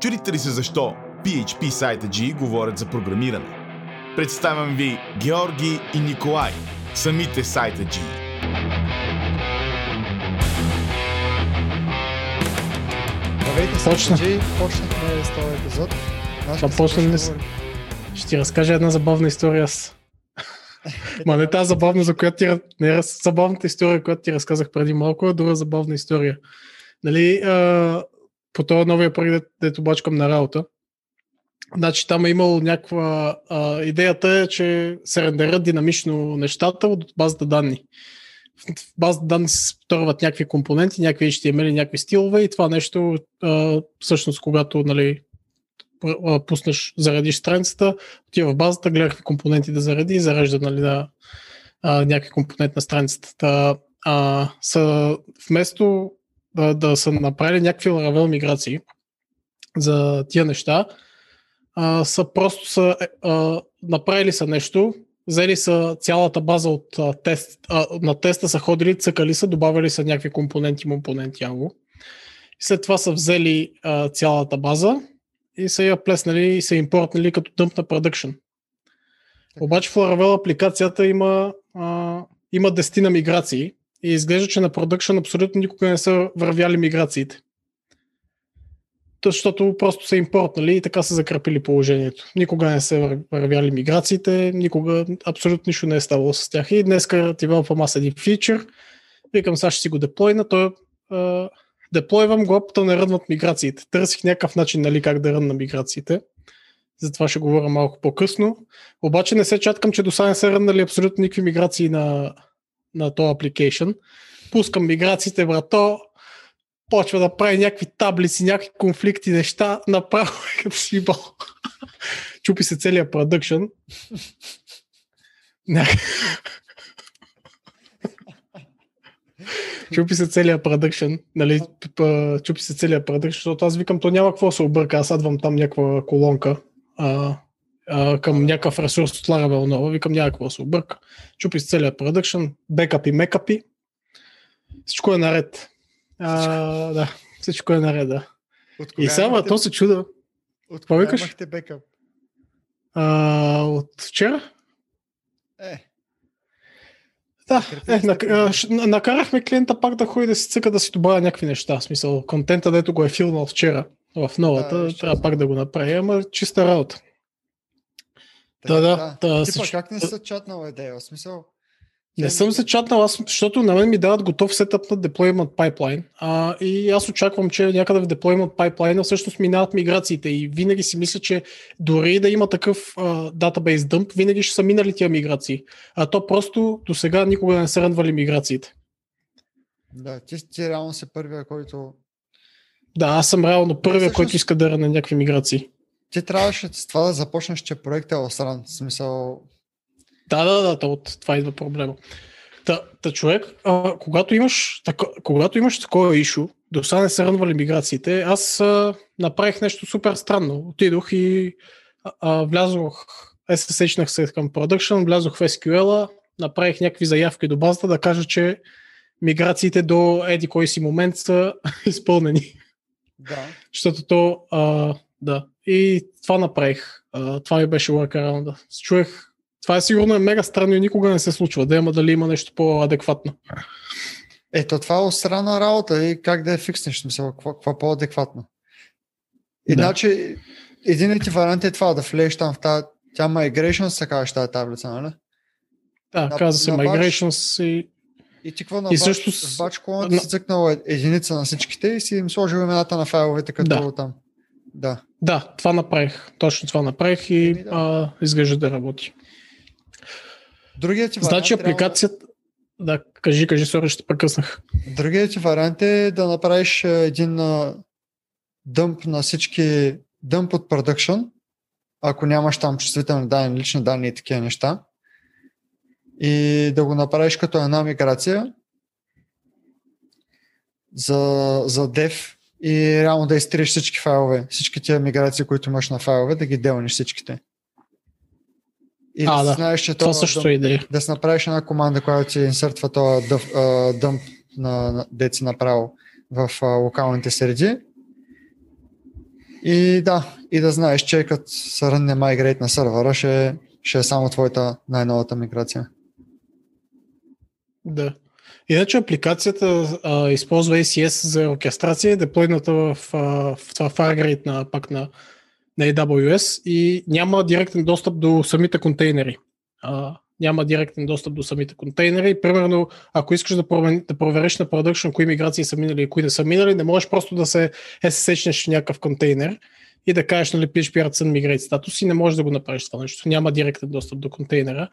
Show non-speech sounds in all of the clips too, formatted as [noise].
Чудите ли се защо PHP сайта G говорят за програмиране? Представям ви Георги и Николай, самите сайта G. Здравейте, Почна. Почна. Почнахме с този епизод. Какво ли ще с- ти разкажа една забавна история аз. [laughs] Ма не тази забавна, за която ти... Не забавната история, която ти разказах преди малко, а друга забавна история. Нали, а, по този новия проект, дето бачкам на работа, значи там е имало някаква... А, идеята е, че се рендерят динамично нещата от базата данни. В базата данни се спторват някакви компоненти, някакви HTML, някакви стилове и това нещо а, всъщност, когато нали, пуснеш, заредиш страницата, отива в базата, гледа какви компоненти да зареди и зарежда нали, да, а, някакви компонент на страницата. Та, а, са, вместо да, да са направили някакви Laravel миграции за тия неща, а, са просто са, е, а, направили са нещо, взели са цялата база от а, тест, а, на теста са ходили, цъкали са, добавили са някакви компоненти, компоненти, ало. И след това са взели а, цялата база и са я плеснали и са импортнали като дъмп на продъкшн. Обаче в Laravel апликацията има, а, има 10 на миграции и изглежда, че на продъкшн абсолютно никога не са вървяли миграциите. То, Защото просто са импортнали и така са закрепили положението. Никога не са вър- вървяли миграциите, никога абсолютно нищо не е ставало с тях. И днес девелопвам аз един фичър, викам сега ще си го деплойна, той а, деплойвам го, а не ръдват миграциите. Търсих някакъв начин нали, как да ръдна миграциите. Затова ще говоря малко по-късно. Обаче не се чаткам, че до сега не са ръднали абсолютно никакви миграции на, на този application. Пускам миграциите, брато, почва да прави някакви таблици, някакви конфликти, неща, направо е като шибал. [laughs] Чупи се целият продъкшн. Чупи се целият продъкшн, нали, чупи се целият продъкшн, защото аз викам, то няма какво се обърка, аз садвам там някаква колонка а, а, към някакъв ресурс от Laravel нова, викам няма какво се обърка. Чупи се целият продъкшн, бекапи, мекапи, всичко е наред. А, да, всичко е наред, да. От И сега, то се чуда. От кога викаш? имахте бекъп? А, от вчера? Е, Да, е, накарахме клиента пак да ходи да си цъка да си добавя някакви неща. В смисъл, контента, дето го е филмал вчера в новата, Да, трябва пак да го направи, ама чиста работа. Да, да, да, Типа, всичко- как не са чатнала идея? В смисъл... Не съм се чатнал, аз, защото на мен ми дават готов сетъп на deployment pipeline а, и аз очаквам, че някъде в deployment pipeline всъщност минават миграциите и винаги си мисля, че дори да има такъв а, database dump, винаги ще са минали тия миграции. А то просто до сега никога не са рънвали миграциите. Да, ти, ти реално си първия, който... Да, аз съм реално първия, всъщност- който иска да ръне някакви миграции. Ти трябваше с това да започнеш, че проектът е осран. В смисъл... Да, да, да, то от това идва проблема. Та, та човек, а, когато, имаш, тако, когато имаш такова ишу, до сега не са рънвали миграциите, аз а, направих нещо супер странно. Отидох и а, а, влязох, SSH-нах се към production, влязох в SQL, направих някакви заявки до базата да кажа, че миграциите до еди кой си момент са [laughs] изпълнени. Да. Защото то, а, да. И това направих. А, това ми беше workaround. Чуех, това е сигурно е мега странно и никога не се случва. Да има дали има нещо по-адекватно. Ето, това е осрана работа и как да я фикснеш, смисъл, какво, какво е по-адекватно. Да. Иначе, един ти вариант е това, да влезеш там в тази, тя migration, се казваш тази таблица, нали? Да, На- каза се на migrations и И ти какво на И бач, също с- бач колоната на- си цъкнал е- единица на всичките и си им сложил имената на файловете като Да. там. Да. да, това направих. Точно това направих и да. а, изглежда да работи. Другият ти Значи реално- апликацията... Да, кажи, кажи, сори, ще прекъснах. Другият ти вариант е да направиш един а, дъмп на всички, дъмп от продъкшн, ако нямаш там чувствителни данни, лични данни и такива неща. И да го направиш като една миграция за, за dev и реално да изтриеш всички файлове, всички тия миграции, които имаш на файлове, да ги делниш всичките. И А, да, да. знаеш, че Това това също идея. да си направиш една команда, която ти инсъртва този дъв, а, дъмп, е, на, на, деци направо в а, локалните среди. И да, си направиш една команда, която ти инсъртва този дъмп, дъмп на, на, деци направо в а, локалните среди. И да. И да, знаеш, че като се рънне майгрейт на сървъра, ще, ще е само твоята най-новата миграция. Да. Иначе апликацията а, използва ACS за оркестрация, деплойната в, а, в това Fargate на, пак на, на AWS и няма директен достъп до самите контейнери. А, няма директен достъп до самите контейнери. Примерно, ако искаш да, промен, да провериш на продъкшн кои миграции са минали и кои не са минали, не можеш просто да се SSH в някакъв контейнер и да кажеш, нали, PHP Artisan Migrate статус и не можеш да го направиш това нещо. Няма директен достъп до контейнера.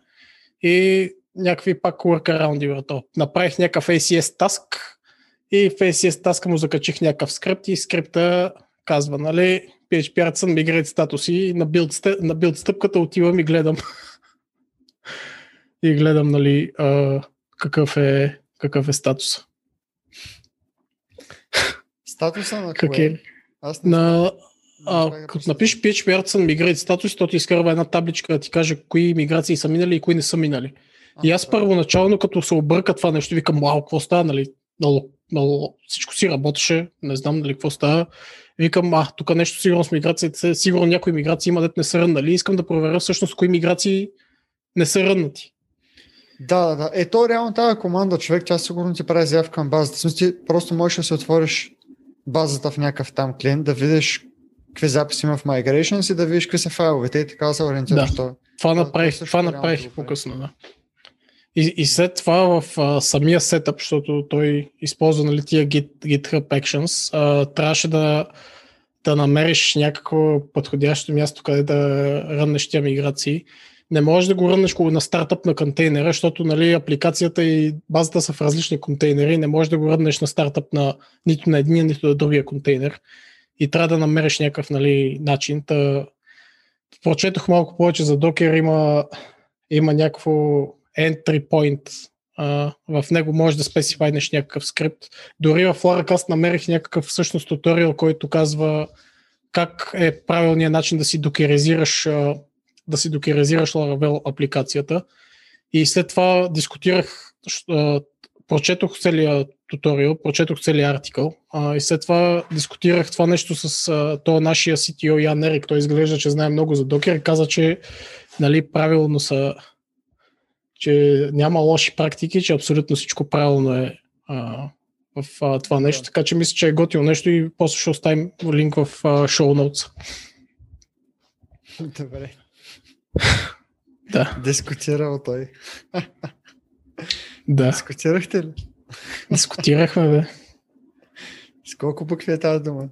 И някакви пак workaround върто. Направих някакъв ACS task и в ACS task му закачих някакъв скрипт и скрипта казва, нали, PHP Artisan Migrate статуси на билд, на билд стъпката отивам и гледам [laughs] и гледам, нали, а, какъв, е, какъв е статуса. Статуса на Как кое? е? Аз не На, а, да като напишеш PHP Artisan Migrate статус, то ти изкарва една табличка да ти каже кои миграции са минали и кои не са минали. И аз първоначално, като се обърка това нещо, викам, вау, какво става, нали? Много, много, всичко си работеше, не знам нали какво става. Викам, а, тук нещо сигурно с миграциите, сигурно някои миграции има, дет не са ръннали. Искам да проверя всъщност кои миграции не са ръннати. Да, да, да. Е, то реално тази команда, човек, тя сигурно ти прави заявка към базата. В смисъл, просто можеш да си отвориш базата в някакъв там клиент, да видиш какви записи има в Migrations и да видиш какви са файловете и така се ориентираш. Да. то. Това Да, направих, това направих по-късно, да. И, и след това в а, самия сетъп, защото той използва нали, тия Git, GitHub Actions, а, трябваше да, да намериш някакво подходящо място, къде да ръннеш тия миграции. Не можеш да го ръннеш на стартъп на контейнера, защото нали, апликацията и базата са в различни контейнери. Не можеш да го ръннеш на стартъп на нито на едния, нито на другия контейнер. И трябва да намериш някакъв нали, начин. Та, прочетох малко повече за Docker, има, има някакво entry point. А, в него можеш да специфайнеш някакъв скрипт. Дори в Laracast намерих някакъв всъщност туториал, който казва как е правилният начин да си докеризираш да си докеризираш Laravel апликацията. И след това дискутирах, прочетох целият туториал, прочетох целият артикъл и след това дискутирах това нещо с то нашия CTO Ян Ерик. Той изглежда, че знае много за Docker и каза, че нали, правилно са че няма лоши практики, че абсолютно всичко правилно е а, в а, това нещо, Да. така че мисля, че е готино нещо и после ще оставим линк в шоу ноутс. [laughs] Добре. Да, Дискутирал той. [laughs] да. Дискутирахте ли? Дискутирахме, бе. С колко букви е тази дума?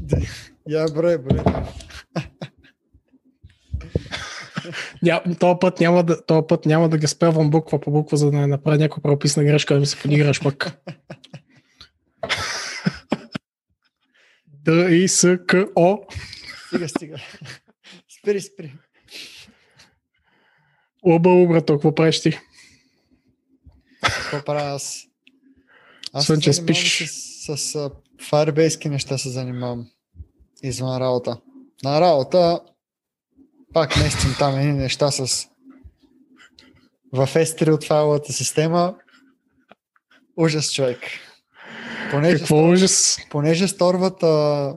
Да. Я брой, брой. Ня, този, път няма да, този път няма да ги спевам буква по буква, за да не направя някаква правописна грешка, да ми се подиграш пък. Д, И, С, К, О. Стига, стига. Спри, спри. Лъба, убра, толкова правиш ти. Какво правя аз? Аз се че спиш. с, с, с Firebase неща се занимавам. Извън работа. На работа пак местим там едни неща с в S3 от файловата система. Ужас, човек. Понеже, Какво ужас. понеже сторват а,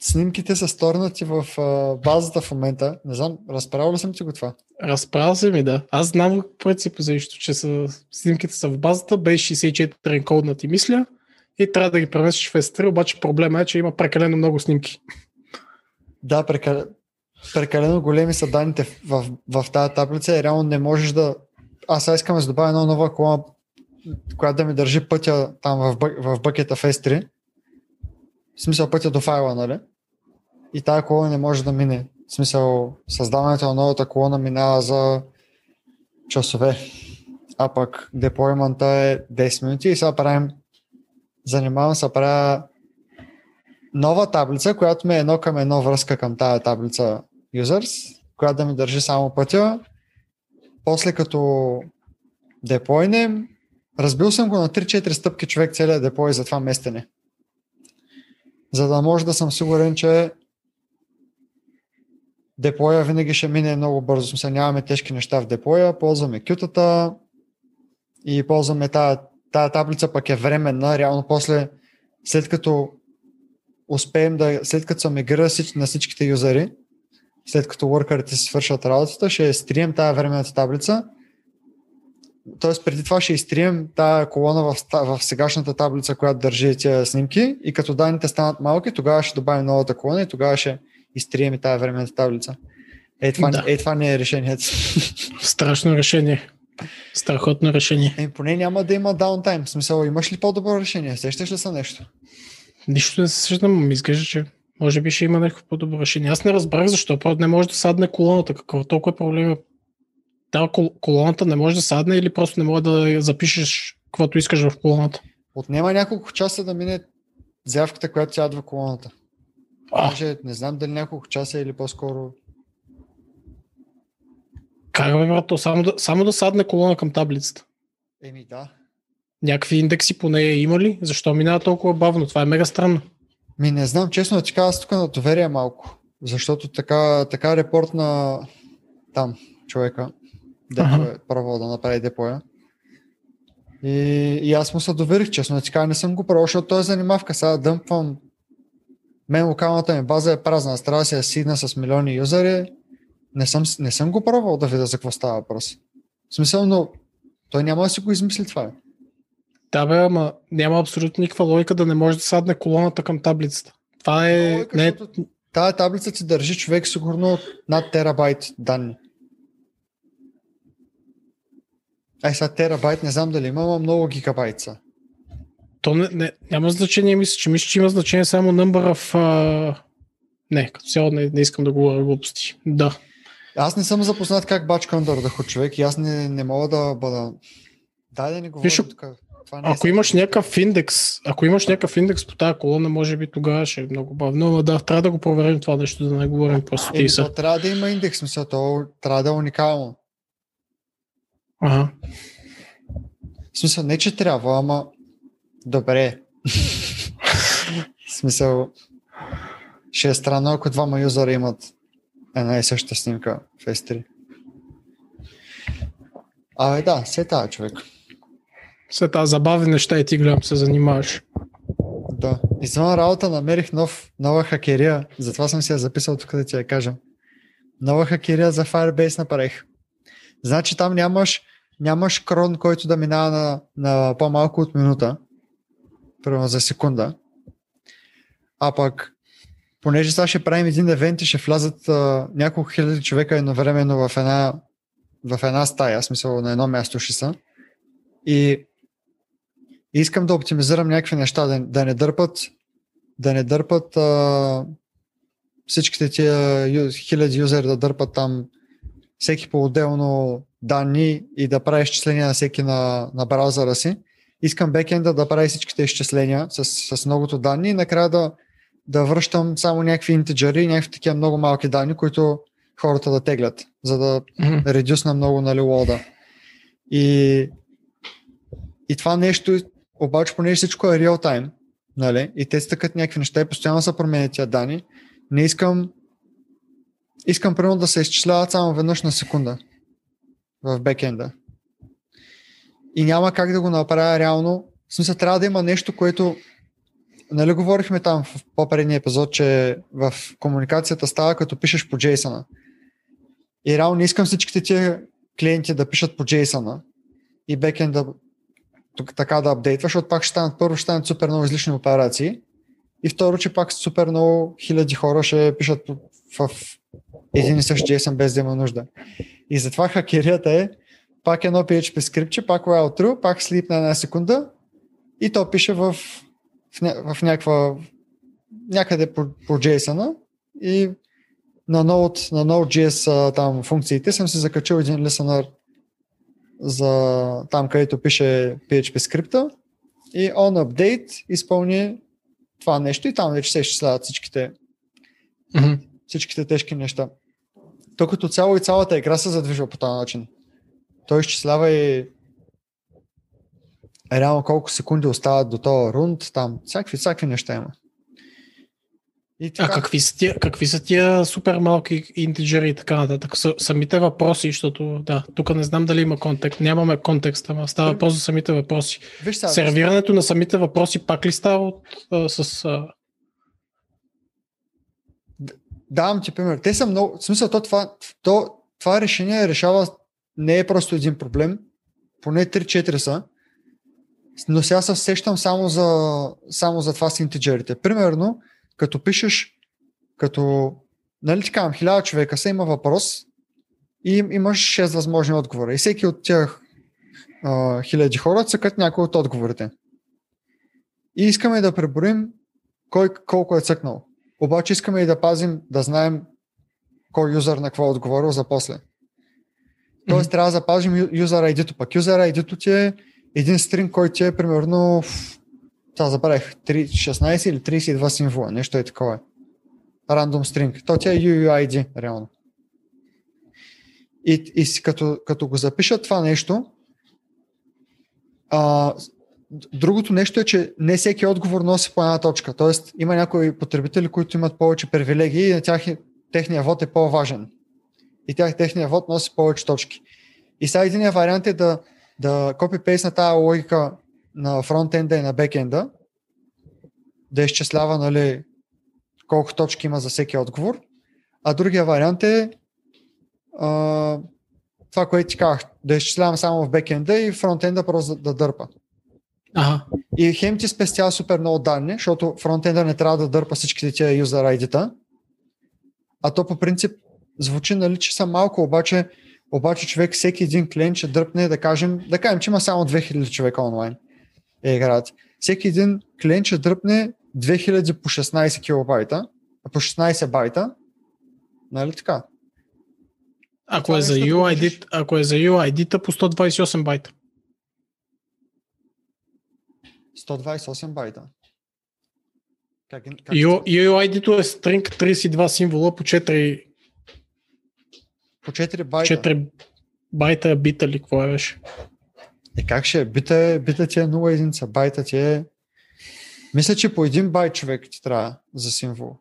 снимките са сторнати в а, базата в момента. Не знам, разправил ли съм ти го това? Разправя се ми, да. Аз знам по принцип за нещо, че са, снимките са в базата, беше 64 енкоднати, мисля, и трябва да ги преместиш в S3, обаче проблема е, че има прекалено много снимки. Да, прекалено, прекалено големи са данните в, в, тази таблица и реално не можеш да... Аз сега искам да добавя една нова колона, която да ми държи пътя там в, в бъкета в S3. В смисъл пътя до файла, нали? И тази колона не може да мине. В смисъл създаването на новата колона минава за часове. А пък деплоймента е 10 минути и сега правим занимавам се правя нова таблица, която ми е едно към едно връзка към тази таблица users, която да ми държи само пътя. После като деплойнем, разбил съм го на 3-4 стъпки човек целият деплой за това местене. За да може да съм сигурен, че деплоя винаги ще мине много бързо. Смисъл, нямаме тежки неща в деплоя, ползваме кютата и ползваме тази, тази таблица пък е временна. Реално после, след като успеем да, след като се мигрира на всичките юзери, след като workerите си свършат работата, ще стрием тази временната таблица. Тоест преди това ще изтрием тази колона в, в сегашната таблица, която държи тези снимки и като данните станат малки, тогава ще добавим новата колона и тогава ще изтрием и тази временната таблица. Е, това, да. е, това не е решението. [laughs] Страшно решение. Страхотно решение. Е, поне няма да има даунтайм. В смисъл, имаш ли по-добро решение? Сещаш ли са нещо? Нищо не се сещам, ми изглежда, че може би ще има някакво по-добро решение. Аз не разбрах защо. Просто не може да садне колоната. Какво толкова е проблема? Та колоната не може да садне или просто не може да запишеш каквото искаш в колоната? Отнема няколко часа да мине заявката, която сядва колоната. А. Може, не знам дали няколко часа или по-скоро как бе, брато? Само да, само да садне колона към таблицата. Еми да. Някакви индекси по нея има ли? Защо минава толкова бавно? Това е мега странно. Ми не знам, честно да ти кажа, аз тук на доверие малко. Защото така, така репорт на там човека, дето ага. е право да направи депоя. И, и аз му се доверих, честно да ти кажа, не съм го правил, защото той е занимавка. Сега дъмпвам мен локалната ми база е празна. Аз трябва да се сигна с милиони юзери не съм, не съм го пробвал да видя за какво става въпрос. В смисъл, но той няма да си го измисли това. Да, бе, ама няма абсолютно никаква логика да не може да садне колоната към таблицата. Това е... Логика, не... Тая таблица ти държи човек сигурно над терабайт данни. Ай, сега терабайт не знам дали има, но много гигабайт са. То не, не, няма значение, мисля, че мисля, че има значение само number of... Uh... Не, като цяло не, не искам да говоря глупости. Да. Аз не съм запознат как бачка да човек и аз не, не мога да бъда... Дай да не говоря Виж, тук. Това не е ако е имаш някакъв индекс, ако имаш някакъв индекс по тази колона, може би тогава ще е много бавно, но да, трябва да го проверим това нещо, да не говорим просто ти са. трябва да има индекс, мисля, то трябва да е уникално. Ага. В смисъл, не че трябва, ама добре. в смисъл, ще е странно, ако двама юзера имат една и съща снимка в S3. Абе да, се тази човек. Се тази забавни неща и ти гледам се занимаваш. Да. Извън работа намерих нов, нова хакерия, затова съм си я записал тук да ти я кажа. Нова хакерия за Firebase направих. Значи там нямаш, нямаш крон, който да минава на, на по-малко от минута, примерно за секунда. А пък понеже сега ще правим един евент и ще влязат а, няколко хиляди човека едновременно в една, в една стая, смисъл на едно място ще са. И искам да оптимизирам някакви неща, да, да не дърпат да не дърпат а, всичките тия хиляди юзери да дърпат там всеки по-отделно данни и да прави изчисления на всеки на, на браузъра си. Искам бекенда да прави всичките изчисления с, с многото данни и накрая да, да връщам само някакви интеджери, някакви такива много малки данни, които хората да теглят, за да mm-hmm. редюсна много нали, лода. И, и това нещо, обаче понеже всичко е реал тайм, нали, и те стъкат някакви неща и постоянно са променят тия данни, не искам искам примерно да се изчисляват само веднъж на секунда в бекенда. И няма как да го направя реално. В смисъл, трябва да има нещо, което нали говорихме там в по-предния епизод, че в комуникацията става като пишеш по JSON. И реално не искам всичките тия клиенти да пишат по JSON и бекенд да тук така да апдейтва, защото пак ще станат, първо ще станат супер много излишни операции и второ, че пак супер много хиляди хора ще пишат в един и същ JSON без да има нужда. И затова хакерията е пак едно PHP скрипче, пак while true, пак sleep на една секунда и то пише в в, ня, в някаква някъде по, по JSON и на Node, на Node.js там функциите съм си закачил един listener за там, където пише PHP скрипта и on update изпълни това нещо и там вече се изчисляват всичките, mm-hmm. всичките тежки неща. То като цяло и цялата игра се задвижва по този начин. Той изчислява и реално колко секунди остават до този рунд, там всякакви, всякакви неща има. И така... А какви са, тия, какви са тия супер малки интеджери и така нататък? Самите въпроси, защото да, тук не знам дали има контекст, нямаме контекст, ама става въпрос за самите въпроси. Виж сега, Сервирането на самите въпроси пак ли става от, а, с а, давам ти пример. Те са много, в смисъл, то това, то, това решение решава, не е просто един проблем, поне 3-4 са, но сега се сещам само за, само за това с интеджерите. Примерно, като пишеш, като, нали ти казвам, хиляда човека са има въпрос и имаш 6 възможни отговора. И всеки от тях а, хиляди хора цъкат някой от отговорите. И искаме да преборим кой колко е цъкнал. Обаче искаме и да пазим, да знаем кой юзър на какво е отговорил за после. Тоест mm-hmm. трябва да запазим юзър ID-то. Пък юзър ID-то ти е един стринг, който е примерно това забравих, 16 или 32 символа, нещо е такова. Рандом стринг. То тя е UUID, реално. И, и като, като го запишат това нещо, а, другото нещо е, че не всеки отговор носи по една точка. Тоест има някои потребители, които имат повече привилегии и на тях техния вод е по-важен. И тях техния вод носи повече точки. И сега единия вариант е да, да копипейс на тази логика на фронтенда и на бекенда, да изчислява нали, колко точки има за всеки отговор. А другия вариант е а, това, което ти казах, да изчислявам само в бекенда и фронтенда просто да, да дърпа. Ага. И хем ти спестява супер много данни, защото фронтенда не трябва да дърпа всичките тия юзер ID-та. А то по принцип звучи, нали, че са малко, обаче, обаче човек всеки един клиент ще дръпне, да кажем, да кажем, че има само 2000 човека онлайн е играят. Всеки един клиент ще дръпне 2000 по 16 килобайта, по 16 байта, нали така? Ако е, за UID, ако е за UID-та по 128 байта. 128 байта. Как, как UID-то е стринг 32 символа по 4 по 4 байта. 4 байта бита или какво е беше? Е как ще е? Бита, е, бита ти е 0 единица, байта ти е... Мисля, че по един байт човек ти трябва за символ.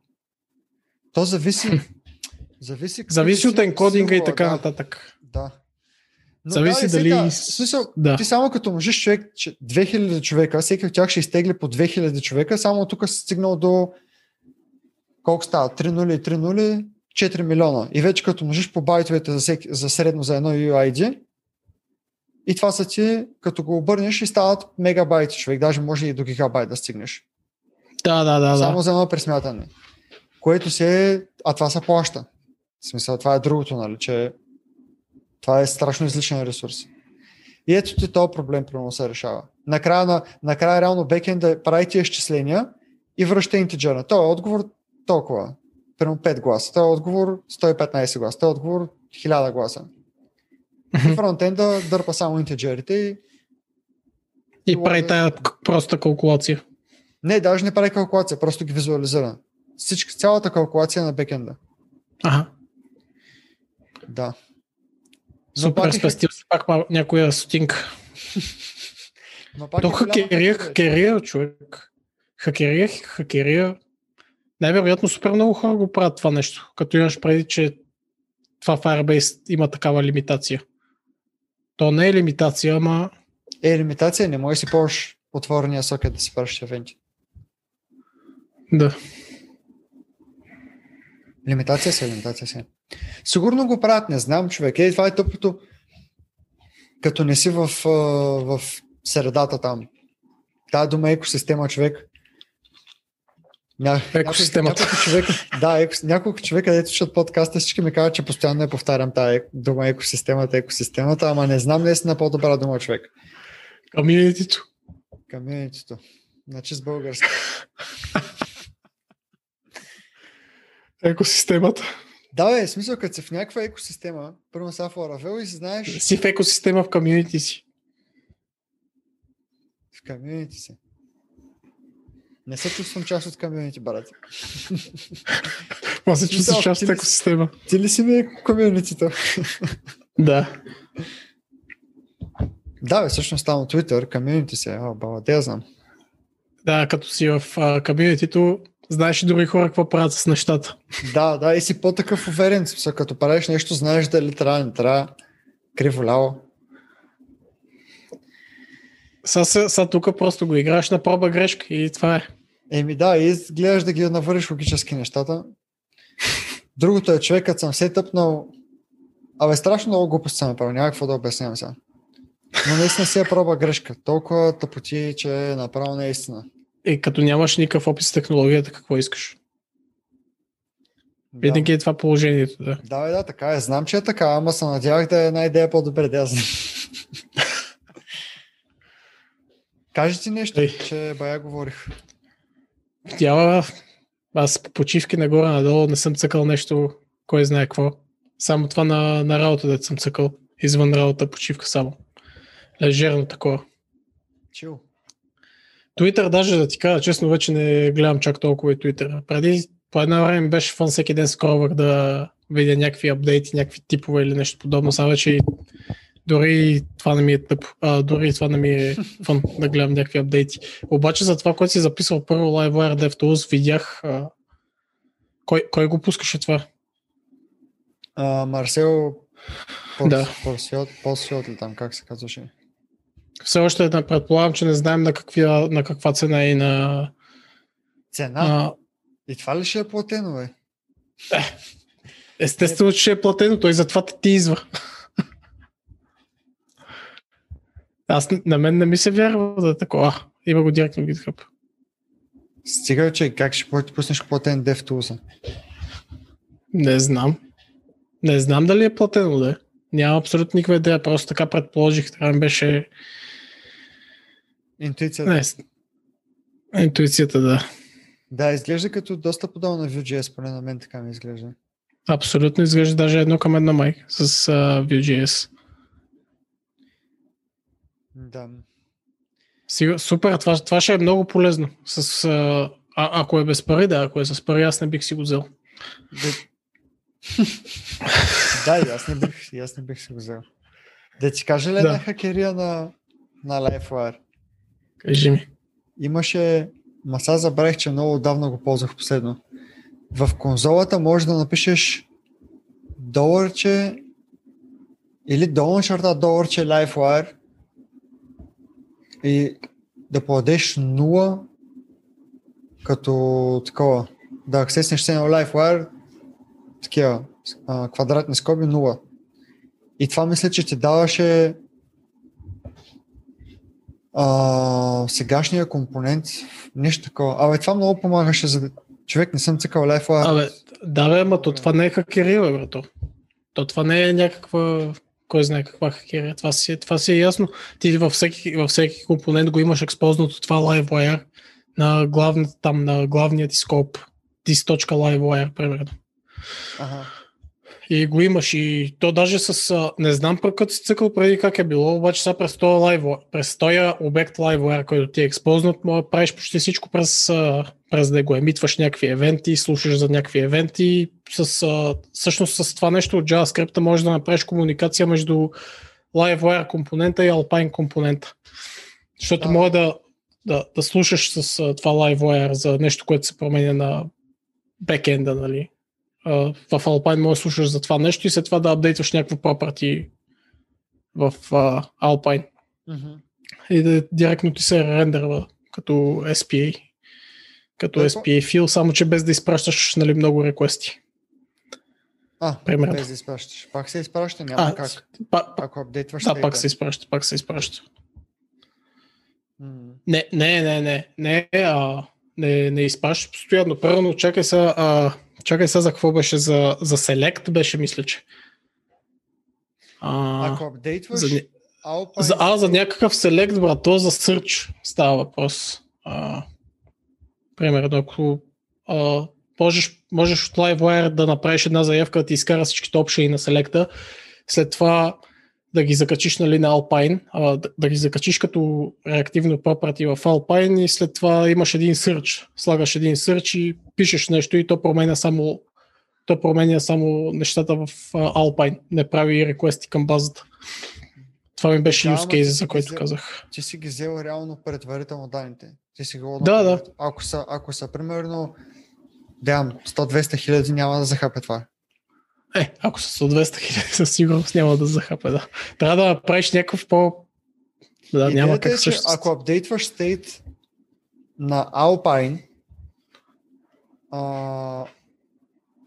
То зависи... зависи, зависи от енкодинга и така да, нататък. Да. Но Зависи да, дали... Сега, смисъл, да. Ти само като можеш човек, че 2000 човека, всеки от тях ще изтегли по 2000 човека, само тук си стигнал до колко става? 3 нули, 3 нули, 4 милиона. И вече като можеш по байтовете за, всеки, за средно за едно UID, и това са ти, като го обърнеш и стават мегабайти човек, даже може и до гигабайт да стигнеш. Да, да, да. Само да. за едно пресмятане. Което се, а това се плаща. В смисъл, това е другото, нали, че това е страшно излишен ресурс. И ето ти този проблем примерно се решава. Накрая, на, накрая реално бекенд да прави тия изчисления и връща интеджера. Той е отговор толкова. Примерно 5 гласа. Той е отговор 115 гласа. Той е отговор 1000 гласа. И фронтенда дърпа само интеджерите и и, прави тая проста калкулация. Не, даже не прави калкулация, просто ги визуализира. Всички, цялата калкулация е на бекенда. Ага. Да. Супер, спестил си пак някоя стотинка. [laughs] То хакерия, хакерия, човек. Хакерия, хакерия. Най-вероятно супер много хора го правят това нещо, като имаш преди, че това Firebase има такава лимитация. То не е лимитация, ама... Е, лимитация, не може си ползваш отворения сокет да си правиш евенти. Да. Лимитация си, лимитация си. Сигурно го правят, не знам, човек. Е, това е тъпото. Като не си в, в средата там. Та дума екосистема, човек. Ня... Екосистемата. Няколко човека, да, еко, няколко човека, дето чуват подкаста, всички ми казват, че постоянно не повтарям тази дума екосистемата, екосистемата, ама не знам наистина по-добра дума човек. Комьюнитито. Комьюнитито. Значи с български. екосистемата. Да, бе, смисъл, като си в някаква екосистема, първо са в Laravel и си знаеш... Си в екосистема в комьюнити си. В комьюнити си. Не се чувствам част от комьюнити, брат. Ма се чувствам част от екосистема. Ти ли си ми комьюнитито? да. Да, бе, всъщност там от Twitter, комьюнити се, о, баба, те я знам. Да, като си в комьюнитито, знаеш и други хора какво правят с нещата. Да, да, и си по-такъв уверен, смисъл, като правиш нещо, знаеш дали трябва, не трябва, криво ляво. Сега, сега тук просто го играеш на проба грешка и това е. Еми да, и гледаш да ги навършиш логически нещата. Другото е човекът съм се тъпнал. Абе, страшно много глупости съм направил, няма какво да обяснявам сега. Но наистина си е проба грешка. Толкова тъпоти, че е направо не е като нямаш никакъв опит с технологията, какво искаш? Да. Винаги е това положението, да. Да, бе, да, така е. Знам, че е така, ама се надявах да е една идея по-добре да знам. [laughs] Кажи ти нещо, Ей. че бая говорих. Тяла, аз по почивки нагоре-надолу не съм цъкал нещо, кой знае какво. Само това на, на работа, да съм цъкал. Извън работа, почивка само. Лежерно такова. Чил. Твитър, даже да ти кажа, честно, вече не гледам чак толкова и Твитър. Преди по едно време беше фан всеки ден скровах да видя някакви апдейти, някакви типове или нещо подобно. Сега вече дори това не ми е тъп. А, дори това не ми е фан [laughs] да гледам някакви апдейти. Обаче за това, което си записал първо LiveWire DevTools, видях а, кой, кой го пускаше това? А, Марсел Порс, Да. Порсиот, Порсиот ли там, как се казваше? Все още не предполагам, че не знаем на, каква, на каква цена и на... Цена? А, И това ли ще е платено, бе? [laughs] естествено, че ще е платено, той затова те ти изва. Аз на мен не ми се вярва да е такова. Има го директно в GitHub. Стига, че как ще пуснеш платен DevTools? Не знам. Не знам дали е платено да е. Нямам абсолютно никаква идея, просто така предположих. Трябва ми беше... Интуицията. Не, интуицията, да. Да, изглежда като доста подобно на Vue.js, поне на мен така ми изглежда. Абсолютно изглежда даже едно към едно май с uh, Vue.js. Да. Сигур, супер, това, това ще е много полезно. С, а, ако е без пари, да, ако е с пари, аз не бих си го взел. Да, аз не бих, аз не бих се го взел. Да ти кажа ли Да. една хакерия на, на LifeWire? Кажи ми. Имаше, ма сега забравих, че много отдавна го ползвах последно. В конзолата можеш да напишеш доларче или долна черта доларче LifeWire и да подадеш 0 като такова. Да аксеснеш се на LifeWire такива а, квадратни скоби 0. И това мисля, че ти даваше а, сегашния компонент, нещо такова. Абе, това много помагаше за човек, не съм цикал лайфа. Абе, да, бе, ама то това не е хакерия, бе, брато. То това не е някаква, кой знае каква хакерия. Това си, е- това си е ясно. Ти във всеки, във всеки компонент го имаш експознато това LiveWire на, главна, там, на главния ти скоп. Dis.livewire, примерно. Ага. И го имаш и то даже с... Не знам пък като си цикъл преди как е било, обаче сега през този, LiveWire, през този обект LiveWire, който ти е експознат, може да правиш почти всичко през, през да го емитваш някакви евенти, слушаш за някакви евенти. С, всъщност с това нещо от JavaScript можеш да направиш комуникация между LiveWire компонента и Alpine компонента. Защото А. може да, да, да слушаш с това LiveWire за нещо, което се променя на бекенда, нали? В Alpine може да слушаш за това нещо и след това да апдейтваш някакво property в а, Alpine Мгм. и да директно ти се рендерва като SPA. Като Какво? SPA фил, само че без да изпращаш нали, много реквести. А, Примерно. без да изпращаш. Пак се изпраща, няма А, как. па, Ако апдейтваш да, пак се изпраща, пак се изпраща. Не, не, не, не, не, а, не, не изпращаш постоянно. Първо, чакай сега, а, чакай сега за какво беше, за, за Select беше, мисля, че. А, Ако апдейтваш, за, Alpine за, а, за някакъв Select, брат, то за Search става въпрос. А, примерно, ако а, можеш, можеш от LiveWire да направиш една заявка, да ти изкара всичките опшени на Selecta, след това да ги закачиш нали, на Alpine, а, да, да ги закачиш като реактивно property в Alpine и след това имаш един search. Слагаш един search и пишеш нещо и то променя само то променя само нещата в Alpine, не прави реквести към базата. Това ми беше Да, use case, за който взел- казах. ти си ги взел реално предварително данните. Ти си го Да, да. Ако са, ако са примерно Дям, 100-200 хиляди няма да захапе това. Е, ако са 100-200 хиляди, със сигурност няма да захапе, да. Трябва да направиш някакъв по... Да, няма Идеята как е, също. ако апдейтваш стейт на Alpine, а,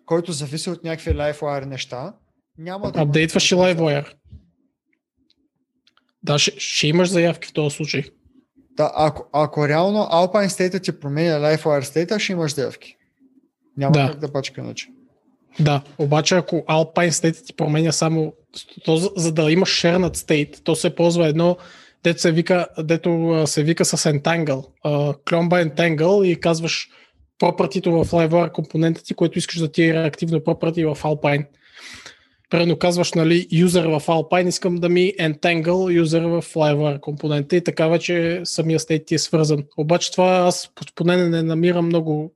който зависи от някакви LiveWire неща, няма да... Апдейтваш и LiveWire. Да, ще, ще имаш заявки в този случай. Да, ако, ако реално Alpine State ти променя LiveWire State, ще имаш заявки. Няма Да. как да пачка иначе. Да, обаче ако Alpine State ти променя само, то, за, да имаш shared state, то се ползва едно, дето се вика, дето се вика с Entangle, а, Clomba Entangle и казваш пропъртито в LiveWire компонента ти, който искаш да ти е реактивно пропърти в Alpine. Примерно казваш, нали, юзер в Alpine, искам да ми entangle юзер в LiveWire компонента и така вече самия стейт ти е свързан. Обаче това аз поне не намирам много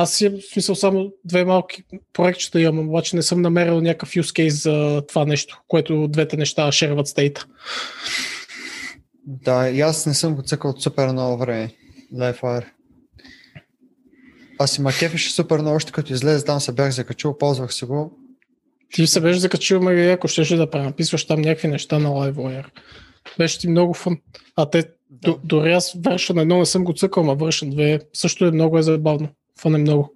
аз си в смисъл само две малки проектчета имам, обаче не съм намерил някакъв use case за това нещо, което двете неща шерват стейта. Да, и аз не съм го цъкал от супер много време. LiveWire. Аз си ма кефеше супер много, още като излезе там се бях закачил, ползвах се го. Ти се беше закачил, ме ако щеше да пренаписваш там някакви неща на LiveWire. Беше ти много фън. А те, Да. дори аз вършен едно не съм го цъкал, ма вършен две също е много е забавно. Фън е много.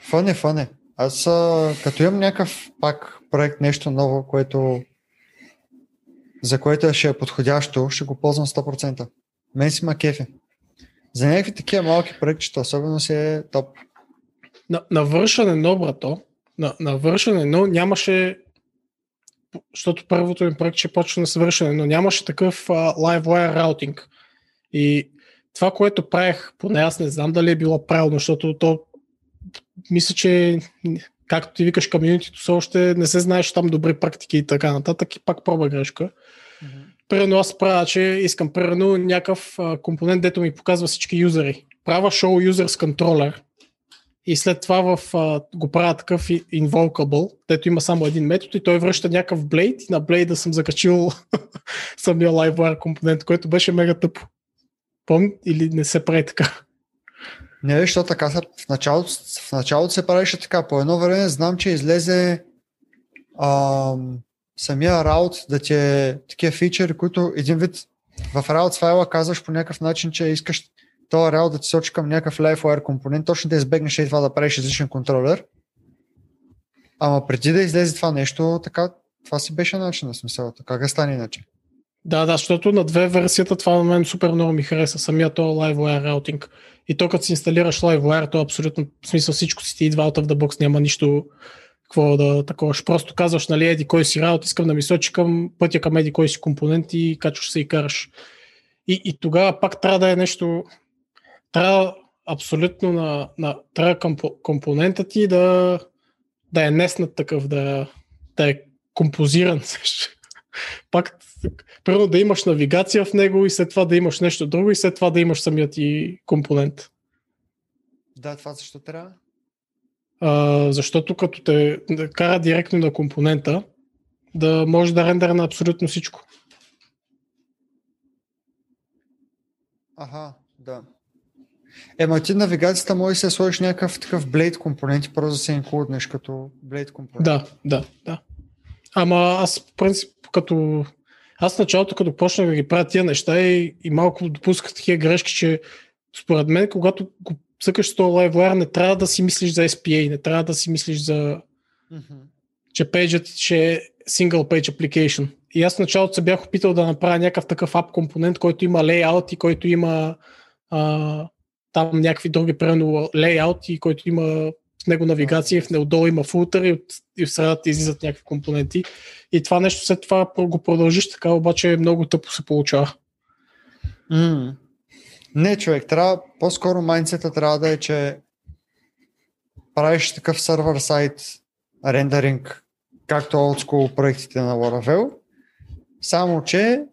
Фън е, фън е. Аз а, като имам някакъв пак проект, нещо ново, което за което ще е подходящо, ще го ползвам 100%. Мен си ма кефи. За някакви такива малки проектчета, особено си е топ. На, на вършен едно, брато, на, на вършен едно нямаше защото първото ми проект ще почна на свършене, но нямаше такъв а, LiveWire раутинг. И това, което правех, поне аз не знам дали е било правилно, защото то мисля, че както ти викаш комьюнитито, все още не се знаеш там добри практики и така нататък и пак проба грешка. Примерно аз правя, че искам примерно някакъв компонент, дето ми показва всички юзери. Правя show users controller и след това в, а, го правя такъв invocable, дето има само един метод и той връща някакъв блейд и на блейда съм закачил [laughs] самия LiveWire компонент, който беше мега тъпо. Помни или не се прави така? Не, защото така в началото, в началото се правеше така. По едно време знам, че излезе ам, самия раут да ти е такива фичери, които един вид в раут файла казваш по някакъв начин, че искаш този раут да ти сочи към някакъв LiveWire компонент, точно да избегнеш и това да правиш излишен контролер. Ама преди да излезе това нещо, така, това си беше начин на смисъл. Как да стане иначе? Да, да, защото на две версията това на мен супер много ми хареса, самия то LiveWire раутинг. И то като си инсталираш LiveWire, то абсолютно, в смисъл всичко си ти идва out of the box, няма нищо какво да такова. Ще просто казваш, нали, еди кой си раут, искам да ми сочи към пътя към еди кой си компонент и качваш се и караш. И, и тогава пак трябва да е нещо, трябва абсолютно на, на трябва компо- компонента ти да, да е неснат такъв, да, да е композиран. [laughs] пак Първо да имаш навигация в него и след това да имаш нещо друго и след това да имаш самият ти компонент. Да, това защо трябва? А, защото като те кара директно на компонента, да може да рендера на абсолютно всичко. Аха, да. Ема ти навигацията може да се сложиш някакъв такъв Blade компонент и просто да се инклуднеш като Blade компонент. Да, да, да. Ама аз в принцип като аз в началото като почнах да ги правя тия неща и, и малко допусках такива грешки, че според мен когато го цъкаш с този LiveWire не трябва да си мислиш за SPA, не трябва да си мислиш за Мгм. че пейджът ще е single page application. И аз в началото се бях опитал да направя някакъв такъв ап компонент, който има layout и който има а, там някакви други, примерно layout и който има в него навигация, в него долу има фултър и, от, и в средата излизат някакви компоненти. И това нещо след това го продължиш така, обаче много тъпо се получава. М. Не, човек, трябва, по-скоро майндсета трябва да е, че правиш такъв сервер сайт рендеринг, както олдскул проектите на Laravel, само че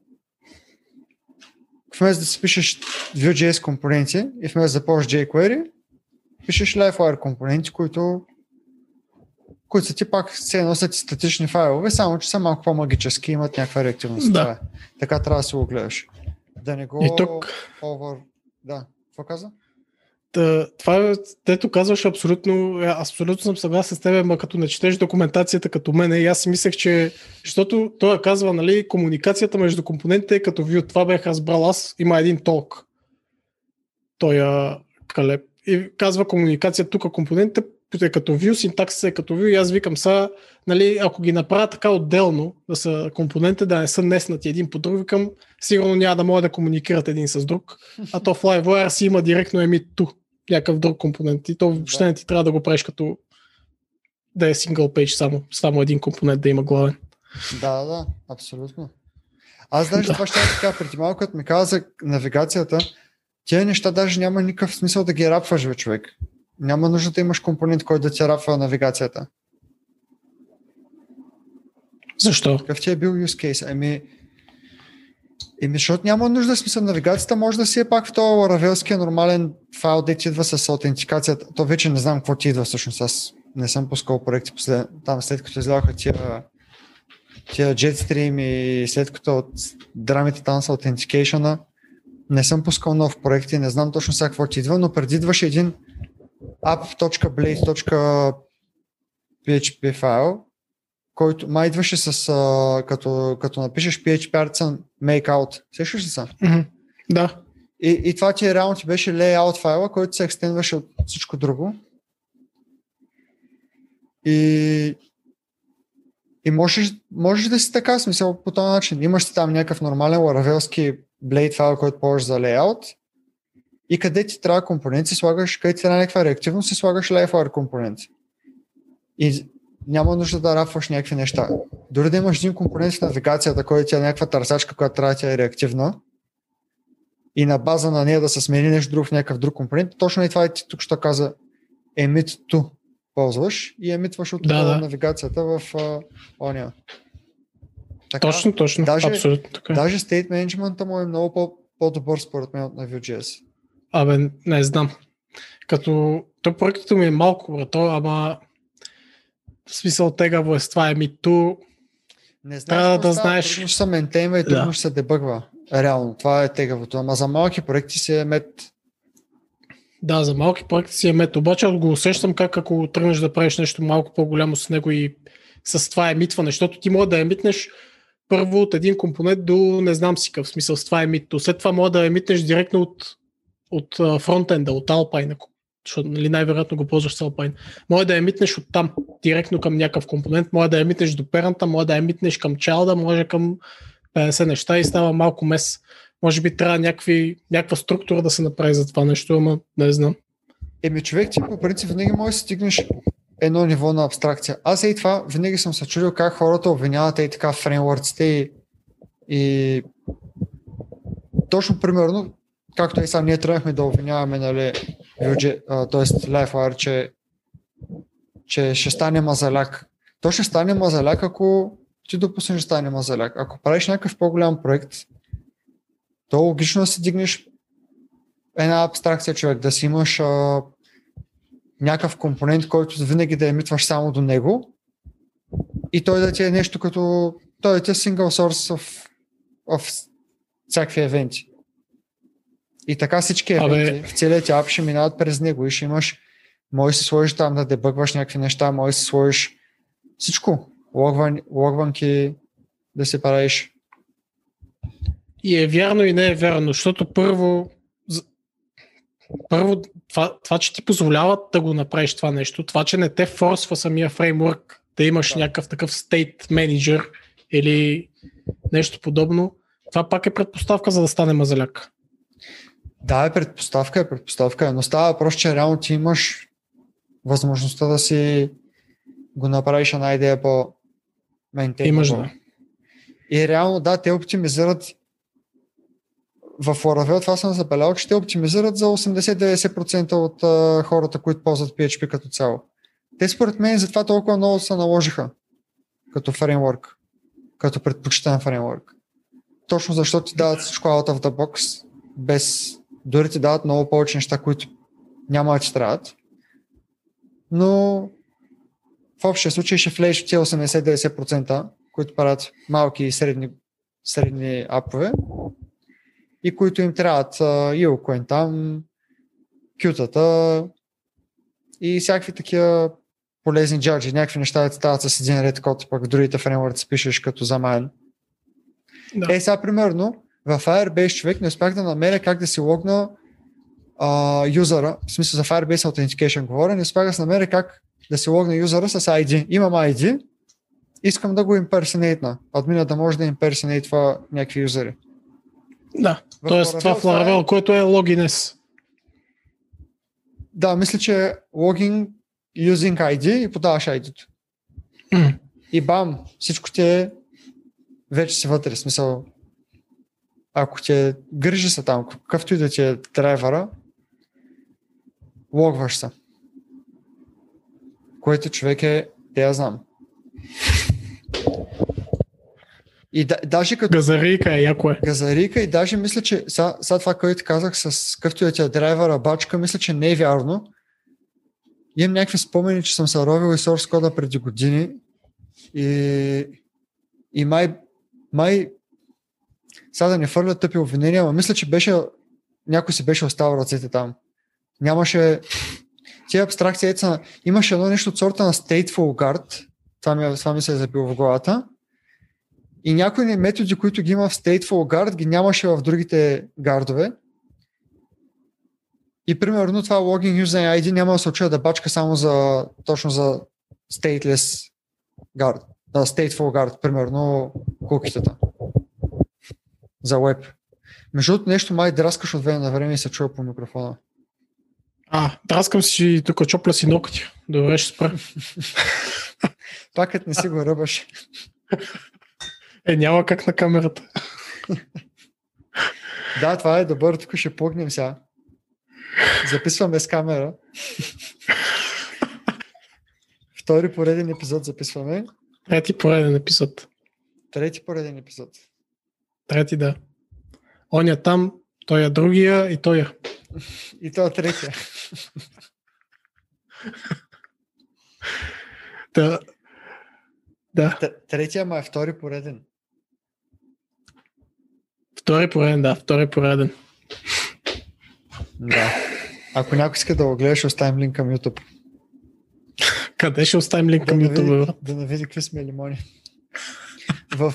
вместо да си пишеш Vue.js компоненти и вместо да ползваш jQuery, пишеш LiveWire компоненти, които които са ти пак се носят и статични файлове, само че са малко по-магически, имат някаква реактивност. Да. Това е. Така трябва да си го гледаш. Да не го И тук over... Да, какво каза? Та, това, дето казваш, абсолютно, е, абсолютно съм съгласен с теб, ма като не четеш документацията като мене, и аз си мислех, че, защото той казва, нали, комуникацията между компонентите е като от това бях разбрал аз, има един толк. Той Калеб. И казва комуникация тук компонентите е като view, синтаксиса е като view и аз викам са, нали, ако ги направя така отделно, да са компоненти, да не са неснати един по друг, викам, сигурно няма да могат да комуникират един с друг, а то в LiveWire си има директно emit to, някакъв друг компонент и то въобще не ти трябва да го правиш като да е single page само, само един компонент да има главен. Да, да, абсолютно. Аз даже това ще така преди малко, като ми каза за навигацията, тези неща даже няма никакъв смисъл да ги рапваш, бе, човек. Няма нужда да имаш компонент, който да ти рапва навигацията. Защо? Какъв ти е бил use case? Ами, Еми, защото няма нужда смисъл навигацията, може да си е пак в този ларавелския нормален файл, де ти идва с аутентикацията. То вече не знам какво ти идва всъщност. Аз не съм пускал проекти послед... там след като излязоха тия, тия Jetstream и след като от драмите там с аутентикейшена, не съм пускал нов проект и не знам точно сега какво ти идва, но преди идваше един app.blade.php файл, който май идваше с, а, като, като напишеш PHP Artisan Makeout. Сещаш ли се? Mm-hmm. Да. И, и това ти е реално ти беше layout файла, който се екстендваше от всичко друго. И, и можеш, можеш да си така, смисъл по този начин. Имаш си там някакъв нормален ларавелски Blade файл, който ползваш за layout и къде ти трябва компонент, си слагаш, къде ти трябва някаква реактивност, си слагаш LiveWire компонент. И няма нужда да рафваш някакви неща. Дори да имаш един компонент в навигацията, който е някаква търсачка, която трябва да е реактивна, и на база на нея да се смени нещо друго в някакъв друг компонент, точно и това е ти тук ще каза emit to ползваш и емитваш от Да, да. навигацията в uh, ония. Така, Точно, точно. Даже- Абсолютно така. Даже state менеджмента му е много по- по-добър според мен от на Vue.js. Абе, не знам. Като то проектът ми е малко, брато, ама в смисъл тегаво е с това емито. Не знаеш Трябва да става, знаеш- Трудно ще се ментейнва и трудно Да. ще се дебъгва. Реално, това е тегавото. Ама за малки проекти си е мет. Да, за малки проекти си е мет, обаче го усещам как ако тръгнеш да правиш нещо малко по-голямо с него и с това емитване, защото ти може да емитнеш първо от един компонент до не знам си какъв смисъл с това емито. След това може да емитнеш директно от, от фронтенда, от Alpine, ако- защото нали, най-вероятно го ползваш с Alpine. Може да емитнеш от там, директно към някакъв компонент, може да емитнеш до перанта, може да емитнеш към чалда, може към 50 неща и става малко мес. Може би трябва някакви, някаква структура да се направи за това нещо, ама не знам. Еми човек, ти по принцип винаги можеш да стигнеш едно ниво на абстракция. Аз и това винаги съм се чудил как хората обвиняват и така фреймворците и, и точно примерно, както и сега ние тръгнахме да обвиняваме, нали, т.е. LiveWire, че, че ще стане мазаляк. То ще стане мазаляк, ако ти допуснеш да стане мазаляк. Ако правиш някакъв по-голям проект, то логично да си дигнеш една абстракция човек, да си имаш а, някакъв компонент, който винаги да емитваш само до него и той да ти е нещо като той да ти е single source of, of всякакви евенти. И така всички Абе. евенти в целият ти ап ще минават през него и ще имаш може да си сложиш там да дебъгваш някакви неща, може да си сложиш всичко. Логван, логванки да си правиш. И е вярно и не е вярно, защото първо, първо това, това, че ти позволяват да го направиш това нещо, това, че не те форсва самия фреймворк да имаш Да. някакъв такъв стейт менеджер или нещо подобно, това пак е предпоставка за да стане мазаляк. Да, е предпоставка, е предпоставка, но става въпрос, че реално ти имаш възможността да си го направиш една идея по maintainable. Имаш да. И реално, да, те оптимизират в Laravel това съм забелязал, че те оптимизират за 80-90% от а, хората, които ползват PHP като цяло. Те според мен затова толкова много се наложиха като фреймворк, като предпочитан фреймворк. Точно защото ти дават всичко out of the box, без дори ти дават много повече неща, които няма да ти трябват. Но в общия случай ще влезеш в тези 80-90%, които правят малки и средни, средни апове и които им трябват а, и окоен там, кютата и всякакви такива полезни джаджи, някакви неща да стават с един ред код, пък в другите фреймворци пишеш като за мен. Да. Е, сега примерно, в Firebase човек не успях да намеря как да си логна а, юзера, в смисъл за Firebase Authentication говоря, не успях да се намеря как да се логна юзера с ID. Имам ID, искам да го имперсонейтна. Админа да може да имперсонейтва някакви юзери. Да, т.е. Laravel това това е- Laravel, което е login Да, мисля, че логин using ID и подаваш ID-то. М. И бам, всичко ти е вече си вътре. Смисъл, ако ти е, грижи се там, какъвто и да ти е драйвера, логваш се. Който човек е, те я знам. И да, даже като Газарийка е, яко е. газарика и даже мисля, че сега, сега това, което казах с къвто да е драйвера, бачка, мисля, че не е вярно. Имам някакви спомени, че съм се ровил и source кода преди години и, и май, май сега да не фърля тъпи обвинения, но мисля, че беше някой си беше оставил ръцете там. Нямаше тия абстракции, имаше едно нещо от сорта на Stateful Guard, това ми, е- това ми се е забило в главата, и някои методи, които ги има в Stateful Guard, ги нямаше в другите гардове. И примерно това Login Using ID няма да се очува да бачка само за, точно за stateless guard. Да, stateful guard, примерно кукитата. За веб. Между другото нещо май драскаш от време на време и се чува по микрофона. А, драскам си тук чопля си ногти. Добре, ще спра. [laughs] Пак не си го ръбаш. [laughs] Е, няма как на камерата. [laughs] Да, това е добър, тук ще погнем сега. Записваме с камера. [laughs] Втори пореден епизод записваме. Трети пореден епизод. Трети пореден епизод. Трети, да. Он е там, той е другия и той е. [laughs] И то е третия. Да. Да, Третия, ма е втори пореден. Втори пореден, да, втори пореден. Да. Ако някой иска да го гледаш, ще оставим линк към YouTube. Къде ще оставим линк Да към види, YouTube? да не види какви сме лимони. В,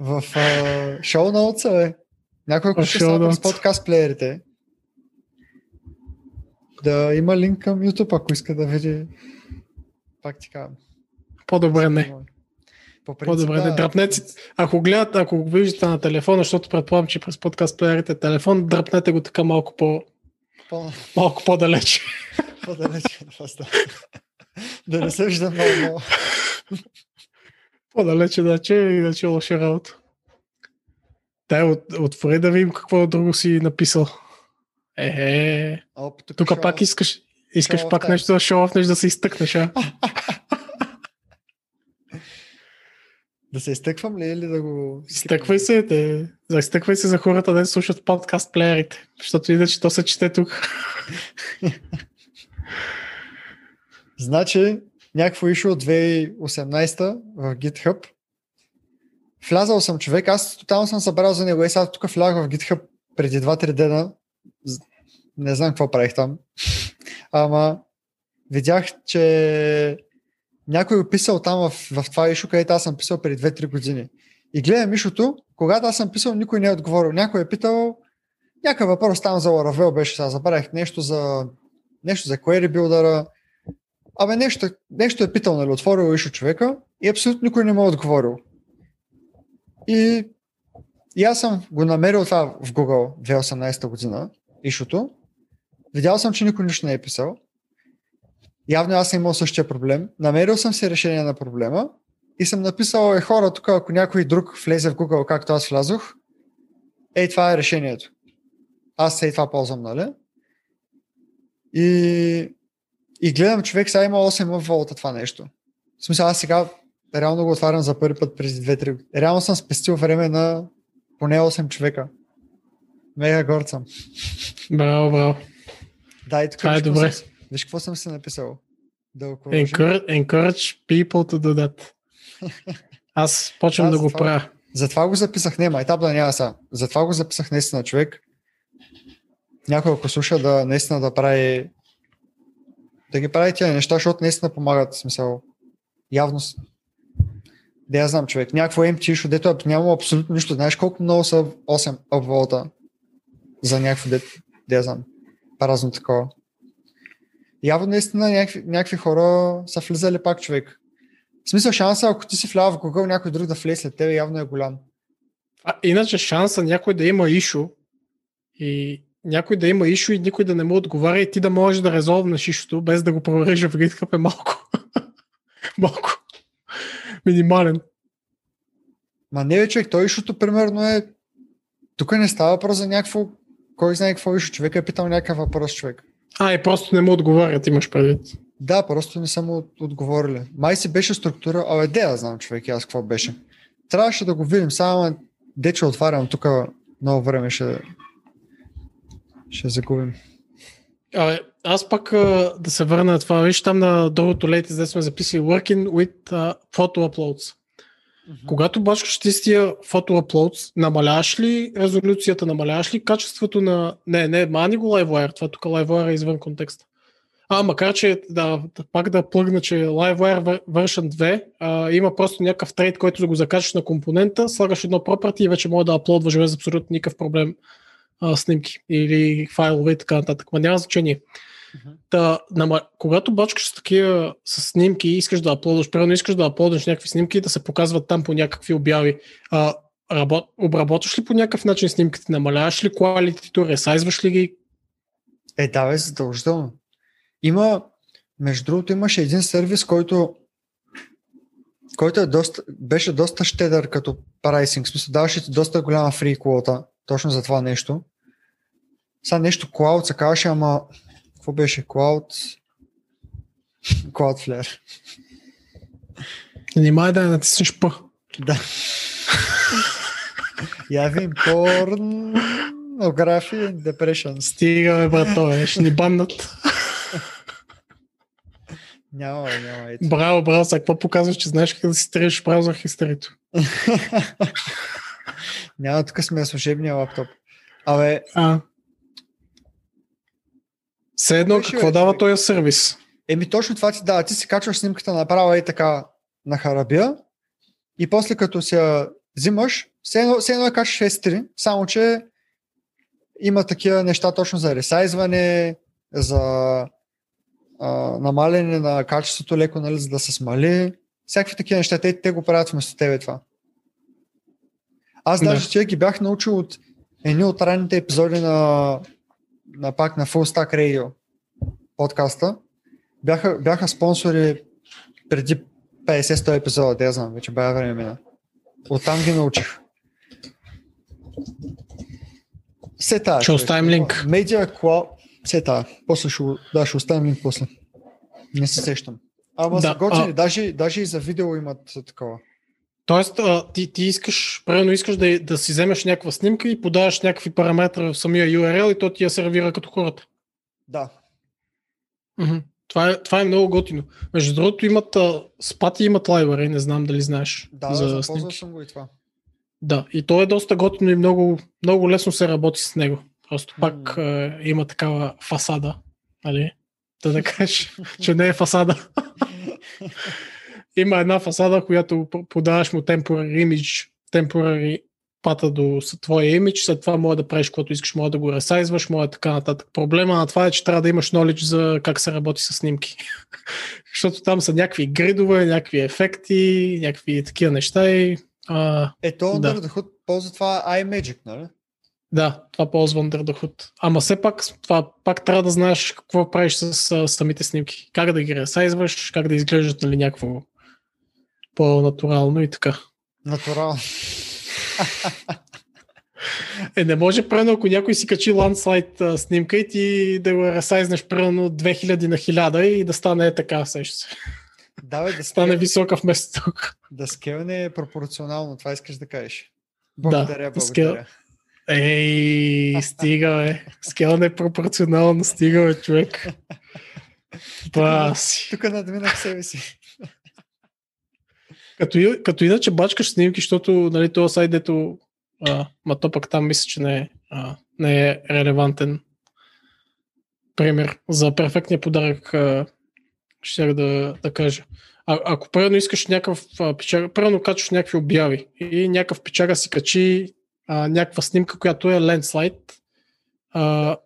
в uh, шоу ноутса, бе. Някой, ако ще става с подкаст плеерите, да има линк към YouTube, ако иска да види. Пак ти казвам. По-добре не. По принцип, По-добре да, Дръпнете, ако гледат, ако го виждате на телефона, защото предполагам, че през подкаст плеерите е телефон, дръпнете го така малко, по, По, малко по-далеч. [laughs] вас, да. да не се вижда много. По-далече, да, че иначе е лоша работа. Дай, от, отвори да видим какво друго си написал. Е, Оп, тук шоу- пак искаш, искаш пак нещо да шоуъфнеш, да се изтъкнеш, а? [laughs] Да се изтъквам ли или да го... Изтъквай се, те, за изтъквай се за хората, да слушат подкаст плеерите, защото иначе то се чете тук. [laughs] Значи, някакво ишло от 2018 в GitHub. Влязал съм човек, аз тотално съм събрал за него. И сега тук влязах в GitHub преди 2-3 дена. Не знам какво правих там. Ама видях, че някой е писал там в, в това ишо, където аз съм писал преди 2-3 години. И гледам ишото, когато аз съм писал, никой не е отговорил. Някой е питал, някакъв въпрос там за Laravel беше, сега забравих нещо за нещо за query builder Абе, нещо, нещо е питал, нали, отворил ишо човека и абсолютно никой не му е отговорил. И, и аз съм го намерил това в Google 2018 година, ишото. Видял съм, че никой нищо не е писал. Явно аз съм имал същия проблем. Намерил съм си решение на проблема и съм написал, е хора, тук ако някой друг влезе в Google, както аз влязох, ей, това е решението. Аз ей това ползвам, нали? И и гледам човек, сега има 8 волта това нещо. В смисъл, аз сега реално го отварям за първи път през 2-3 години. Реално съм спестил време на поне 8 човека. Мега горд съм. Браво, браво. Да, и тук Това е добре. Съм, виж какво съм се написал. Да. Encourage, people to do that. [laughs] Аз почвам Да, да го правя. Затова го записах, не, да няма сега. Затова го записах наистина човек. Някой ако слуша да наистина да прави да ги прави тия неща, защото наистина помагат. Смисъл, явно с- да я знам човек. Някакво MT, защото дето е- няма абсолютно нищо. Знаеш колко много са 8 апволта за някакво дето, да я знам. празно такова. Явно наистина някакви, някакви хора са влизали пак човек. В смисъл шанса, ако ти си влява в Google, някой друг да влезе след тебе, явно е голям. А, иначе шанса някой да има ишу и някой да има ишу и никой да не му отговаря и ти да можеш да резолвнеш ишото, без да го провериш в GitHub е малко. [laughs] малко. Минимален. Ма не човек, той ишото примерно е... Тук не става въпрос за някакво... Кой знае какво ишо? Човек е питал някакъв въпрос, човек. А, и просто не му отговарят, имаш предвид. Да, просто не са му отговорили. Май си беше структура, абе, де да знам човек, аз какво беше. Трябваше да го видим, само де че отварям тук много време ще, ще загубим. А, аз пак да се върна на това. Виж там на другото лейте, за сме записали Working with uh, Photo Uploads. Mm-hmm. Когато бачкаш ти с тия фото uploads, намаляваш ли резолюцията, намаляваш ли качеството на... Не, не, мани го LiveWire, това тук LiveWire е извън контекста. А, макар че да, пак да плъгна, че LiveWire version 2 а, има просто някакъв трейд, който да го закачаш на компонента, слагаш едно property и вече може да аплодваш без абсолютно никакъв проблем а, снимки или файлове и така нататък. Ма няма значение. Та, нама, когато бачкаш с такива с снимки и искаш да аплодваш, примерно искаш да аплодваш някакви снимки да се показват там по някакви обяви, а, работ, обработваш ли по някакъв начин снимките, намаляваш ли quality ресайзваш ли ги? Е, да, бе, задължително. Има, между другото, имаше един сервис, който който е доста, беше доста щедър като прайсинг. В смисъл, даваше ти доста голяма фри квота точно за това нещо. Сега нещо Cloud се казваше, ама какво беше Cloud? Cloudflare. Внимай да натиснеш П. Да. Явим порнографи depression. Стига, бе, брато, ще ни баннат. Няма, няма. Ето. Браво, браво, сега какво показваш, че знаеш как да си стрелиш браузър хистерито? [laughs] няма, тук сме на служебния лаптоп. Абе, А. Все едно, Беше, какво дава този сервис? еми точно това ти дава. Ти си качваш снимката направо и така на харабия и после като се я взимаш, все едно, все едно я качваш в S3, само че има такива неща точно за ресайзване, за а, намаляне на качеството леко, нали, за да се смали. Всякакви такива неща. Те, те го правят вместо тебе това. Аз Да. даже тия ги бях научил от едни от ранните епизоди на, на пак на Full Stack Radio подкаста. Бяха, бяха спонсори преди 50-100 епизода, да я знам, вече бая време мина. Оттам ги научих. Се тая. Ще оставим линк. Медиа Cloud. Се тая. После ще, да, ще оставим линк после. Не се сещам. Ама да, са готини, а- даже, даже и за видео имат такова. Тоест, а, ти, ти искаш, правилно искаш да, да си вземеш някаква снимка и подаваш някакви параметри в самия URL и то ти я сервира като хората. Да. Мгм. Това е, това е много готино. Между другото, имат спати имат лайбъри, не знам дали знаеш. Да, за снимки. съм го и това. Да, и то е доста готино и много, много лесно се работи с него. Просто пак е, има такава фасада, нали? Да да кажеш, че не е фасада. [laughs] има една фасада, която подаваш му temporary image, temporary пата до с- твоя имидж, след това може да правиш каквото искаш, може да го ресайзваш, може така нататък. Проблема на това е, че трябва да имаш knowledge за как се работи с снимки. [laughs] Защото там са някакви гридове, някакви ефекти, някакви такива неща и а, Ето, Да. Under the Hood ползва това iMagic, нали? Да, това ползва Under the Hood. Ама все пак, това, пак трябва да знаеш какво правиш с, а, самите снимки. Как да ги ресайзваш, как да изглеждат нали, някакво по-натурално и така. Натурално. Е, не може, примерно, ако някой си качи ландслайд а, снимка и ти да го ресайзнеш примерно 2000 на 1000 и да стане е така, сеща се. Да, бе, да, Стане висока вместо тук. да скелне е пропорционално, това искаш да кажеш. Да, Благодаря, скел- благодаря. Ей, стига, бе. Скел не е пропорционално, стига, бе, човек. [laughs] Баси. Тук надминах себе си. Като, и- като иначе бачкаш снимки, защото нали, този сайт, дето а, пък там мисля, че не е, а, не е релевантен пример за перфектния подарък, а, ще да, да кажа. А, ако примерно искаш някакъв печага, примерно качваш някакви обяви и някакъв печага си качи а, някаква снимка, която е а,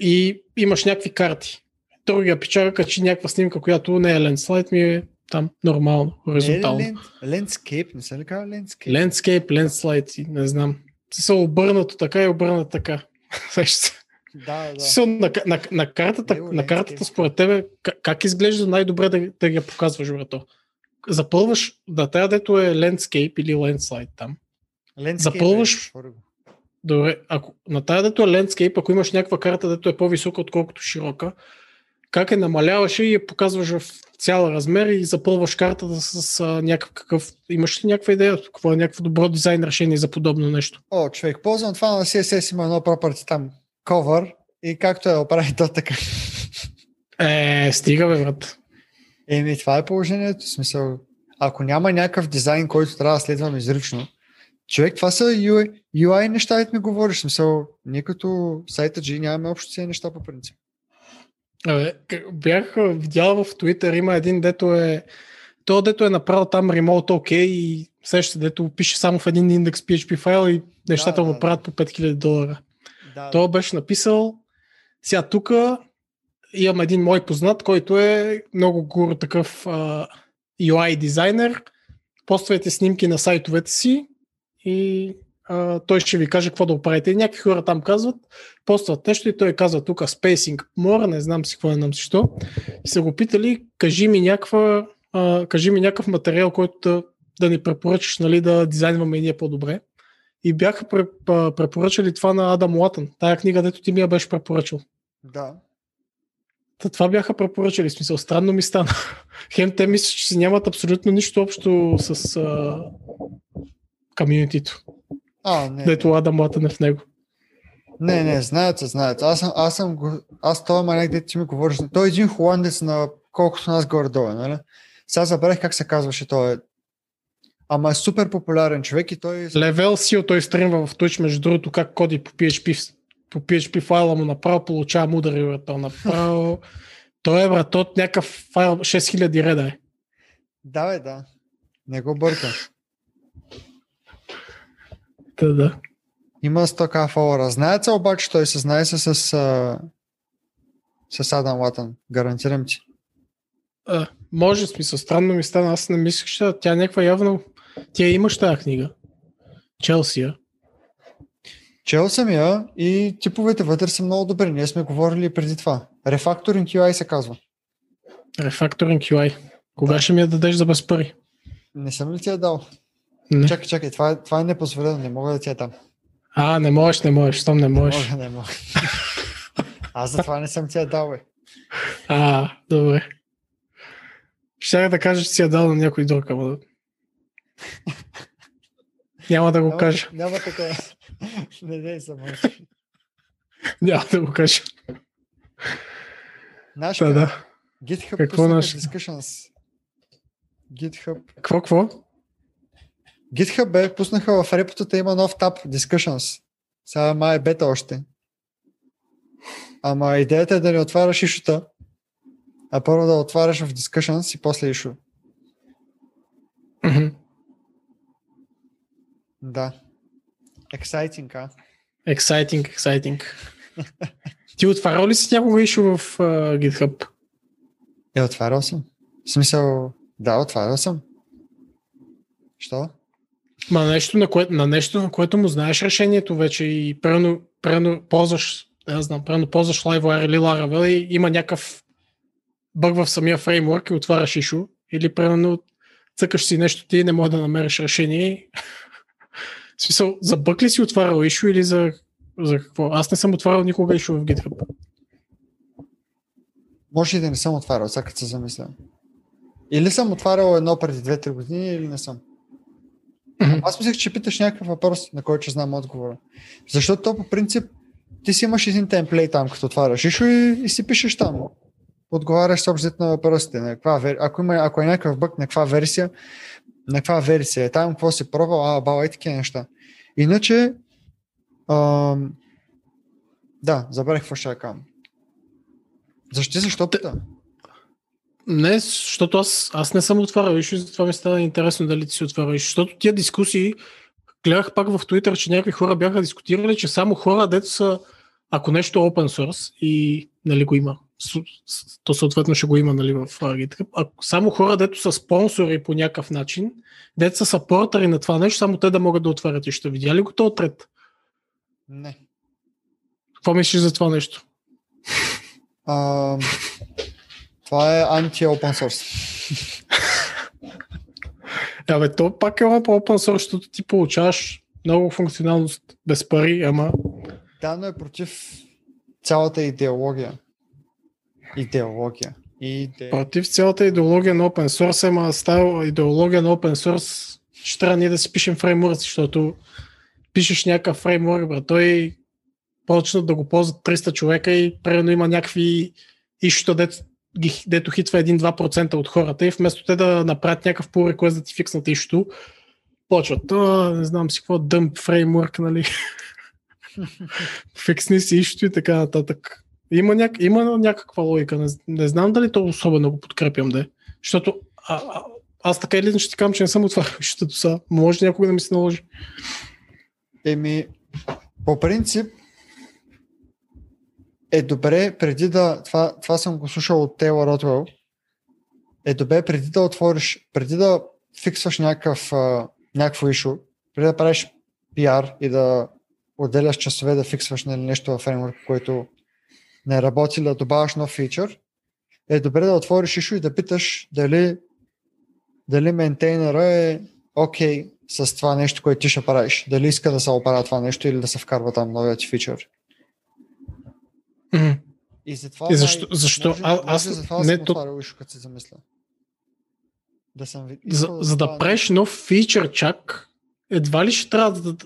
и имаш някакви карти. Другия печага качи някаква снимка, която не е лендслайд, ми е там нормално, хоризонтално. Не е Landscape, не се ли казва Landscape? Landscape, landslide, не знам. Се обърнато така и обърнато така. [laughs] Да, да. Смисъл, на, на, на, картата, Него на картата според тебе, как, изглежда най-добре да, да я показваш, брато? Запълваш, да, тая дето е landscape или landslide там. Landscape Запълваш- е, отвори го. Добре, ако, на тая дето е landscape, ако имаш някаква карта, дето е по-висока, отколкото широка, как е намаляваш и я показваш в цял размер и запълваш картата с, а, някакъв... Имаш ли някаква идея? Какво е някакво добро дизайн решение за подобно нещо? О, човек, ползвам това на CSS има едно property там, cover и както е оправи то така. Е, стига бе, брат. Еми, това е положението. В смисъл, ако няма някакъв дизайн, който трябва да следвам изрично, човек, това са UI, UI неща, ми говориш. В смисъл, ние като сайта G нямаме общо тези неща по принцип. Абе, бях видял в Twitter, има един, дето е то, дето е направил там Remote OK и сеща, дето пише само в един индекс PHP файл и нещата Да, му да, правят по 5000 долара. Да, Той беше написал, сега тук имам един мой познат, който е много гуру такъв а, UI дизайнер. Поствайте снимки на сайтовете си и а, той ще ви каже какво да оправите. И някакви хора там казват, постват нещо и той казва тук spacing more, не знам си какво, не знам си що. И са го питали, кажи ми, някаква, а, кажи ми някакъв материал, който да, да ни препоръчаш нали, да дизайнваме ние по-добре. И бяха препоръчали това на Адам Латън, тая книга, дето ти ми я беше препоръчал. да. Та това бяха препоръчали, в смисъл, странно ми стана. [laughs] Хем те мислят, че си нямат абсолютно нищо общо с а, комьюнитито, А, не, дето Адам Латън е в него. не, не, знаят се, знаят. Аз съм, аз съм, аз този маняк, дето ти ми говориш, той е един холандец на колкото нас горе-долу, нали? Сега забравих как се казваше той. Ама е супер популярен човек и той... Левел Сил той стримва в Twitch, между другото, как коди по PHP, по PHP файла му направо, получава мудари, бе, то направо. [laughs] Той е, брат, от някакъв файл 6000 реда е. Да, бе, да. Не го бъркам. Та, да. Има 100к фолуара. Знаят се обаче, той се знае се с, с Адам Латън. Гарантирам ти. А, може, смисъл, странно ми стана, аз не мислех, че тя е някаква явно... Тя имаш тази книга. Челсия. Чел съм я и типовете вътре са много добри. Ние сме говорили преди това. Refactoring UI се казва. Refactoring UI. Кога ще ми я дадеш за без пари? Не съм ли ти я дал? Не. Чакай, чакай, това, е- това е непозволено, не мога да ти я дам. А, не можеш, не можеш, там не Не можеш. мога, не мога. [laughs] Аз за това не съм ти я дал, бе. А, добре. Ще да кажа, че си я дал на някой друг, ама. Няма да го Няма, кажа. няма такова. [laughs] не, не, само. Няма да го кажа. Наш Да, да. GitHub Какво пуснаха наш? discussions. GitHub. Какво, какво? GitHub бе, пуснаха в репотата има нов таб Discussions. Сега май е бета още. Ама идеята е да не отваряш ишута, а първо да отваряш в Discussions и после ишу. Мгм. Да. Exciting, а? Exciting, exciting. Ти отварял ли си някога ишу в uh, GitHub? Е, отварял съм. В смисъл, да, отварял съм. Що? Ма нещо, на, кое, на нещо, на което му знаеш решението вече и прено, прено ползваш, не знам, прено ползваш LiveWire или Laravel и има някакъв бъг в самия фреймворк и отваряш ишу или прено цъкаш си нещо ти и не можеш да намериш решение. В смисъл, за бъг ли си отварял ишу или за, за какво? Аз не съм отварял никога ишу в GitHub. Може и да не съм отварял, сега се замисля. Или съм отварял едно преди 2-3 години, или не съм. Аз мислех, че питаш някакъв въпрос, на който знам отговора. Защото то по принцип ти си имаш един темплейт там, като отваряш ишо и, и си пишеш там. Отговаряш съобщите на въпросите. На каква, вер- ако, има, ако е някакъв бък, на каква версия, на каква версия е там, какво си пробвал, а, бала и такива неща. Иначе, ам, да, забравих какво ще кажа. Защо, защо пита? Не, защото аз, аз не съм отварял ишу, затова ми стана интересно дали ти си отварял. Защото тия дискусии, гледах пак в Twitter, че някакви хора бяха дискутирали, че само хора, дето са, ако нещо е open source и нали, го има. То съответно ще го има нали, в GitHub. А само хора, дето са спонсори по някакъв начин, дето са сапортери на това нещо, само те да могат да отварят и ще видя ли го този трет? Не. Какво мислиш за това нещо? А, това е анти-open source. [laughs] Абе, то пак е open source, защото ти получаваш много функционалност без пари, ама Да, но е против цялата идеология. Идеология. Иде... против цялата идеология на open source, ама става идеология на open source, ще трябва ние да си пишем фреймворци, защото пишеш някакъв фреймворк, бе, той почнат да го ползват 300 човека и примерно има някакви ищата, дето, ги- дето хитва 1-2% от хората и вместо те да направят някакъв pull request да ти фикснат ищото, почват, а, не знам си какво, дъмп фреймворк, нали? [laughs] Фиксни си ищото и така нататък. Има, няк... има някаква логика. Не, не знам дали то особено го подкрепям да. Защото а, а, аз така или ще ти казвам, че не съм отварял ищото са. Може някога да ми се наложи. Еми, по принцип е добре преди да, това, това съм го слушал от Тейлор Ротвел, е добре преди да отвориш, преди да фиксваш някакъв, някакво ишо, преди да правиш PR и да отделяш часове да фиксваш нали, нещо във фреймворк, което не работи, да добавяш нов фичър, е добре да отвориш ишо и да питаш дали, дали мейнтейнера е окей okay с това нещо, което ти ще правиш. Дали иска да се оправя това нещо или да се вкарва там новият фичър. И затова И защо- май- защо? Може, А- може аз затова не съм то- ишо, като се замисля. Да съм ви- За, искал за да това правиш нов фичър чак, едва ли ще трябва да,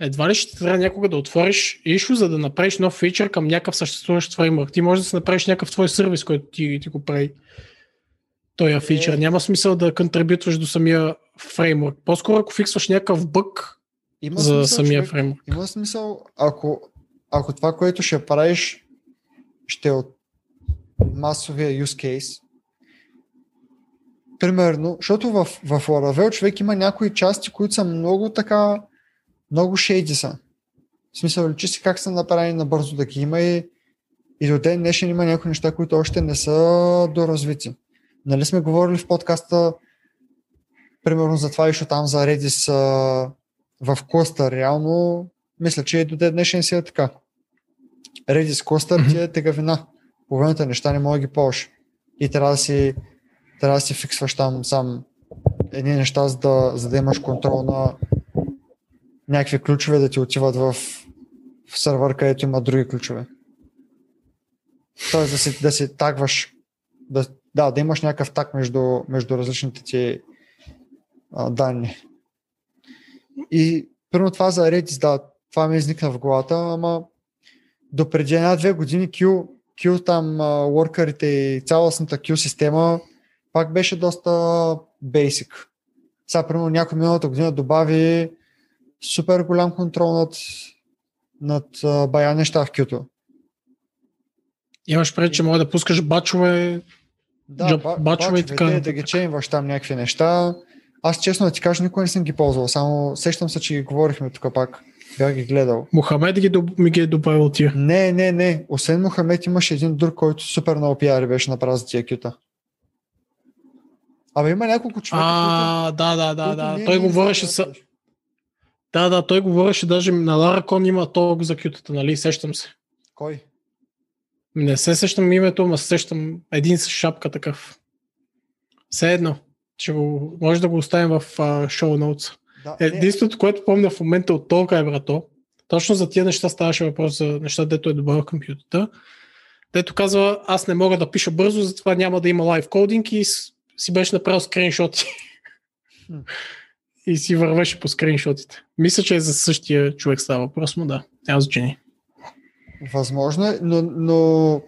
едва ли ще трябва някога да отвориш ишо, за да направиш нов фичър към някакъв съществуващ фреймворк. Ти можеш да си направиш някакъв твой сервис, който ти, ти го прави. Той фичър. Няма смисъл да контрибютваш до самия фреймворк. По-скоро ако фиксваш някакъв бък Има за смисъл, самия човек. фреймворк. Има смисъл, ако, ако това, което ще правиш, ще е от масовия use case. Примерно, защото в, в Laravel човек има някои части, които са много така, много шейди са. В смисъл, личи си как са направени набързо да ги има и, и до ден днешен има някои неща, които още не са доразвити. Нали сме говорили в подкаста, примерно за това, защото там за Redis в клъстър, реално, мисля, че и до ден днешен си е така. Redis клъстър ти е тегавина. Половината неща не мога да ги ползваш. И трябва да си, трябва да си фиксваш там сам едни неща, за да, за да имаш контрол на някакви ключове да ти отиват в, в сървър, където има други ключове. Тоест да си, да си тагваш, да, да, да имаш някакъв таг между, между различните ти а, данни. И първо това за Redis, да, това ми изникна в главата, ама до преди една-две години Q, Q там workerите и цялостната Q система пак беше доста basic. Сега, примерно, някой миналата година добави супер голям контрол над, над бая неща в Q-то. Имаш пред, че може да пускаш бачове. Да, Джоб- ба- бачове и така да ги чейнваш там някакви неща. Аз честно да ти кажа, никога не съм ги ползвал, само сещам се, че ги говорихме тук пак. Бях ги гледал. Мохамед ги, ми ги е добавил тия. Не, не, не. Освен Мохамед имаше един друг, който супер много пиари беше направил за тия кюта. Абе има няколко човека, А, да, да, да, които да. ние Той не говореше с... Да, да, той говореше даже на Лара Кон има толкова за кютата, нали? Сещам се. Кой? Не се сещам името, но се сещам един с шапка такъв. Все едно. Ще го, може да го оставим в uh, шоу ноутс. Да, не, Единственото, което помня в момента от толкова е брато, точно за тия неща ставаше въпрос за неща, дето е добавил компютъра. Дето казва, аз не мога да пиша бързо, затова няма да има лайв кодинг и си беше направил скриншоти. И си вървеше по скриншотите. Мисля, че е за същия човек става въпрос, но да, няма значение. Възможно е, но, но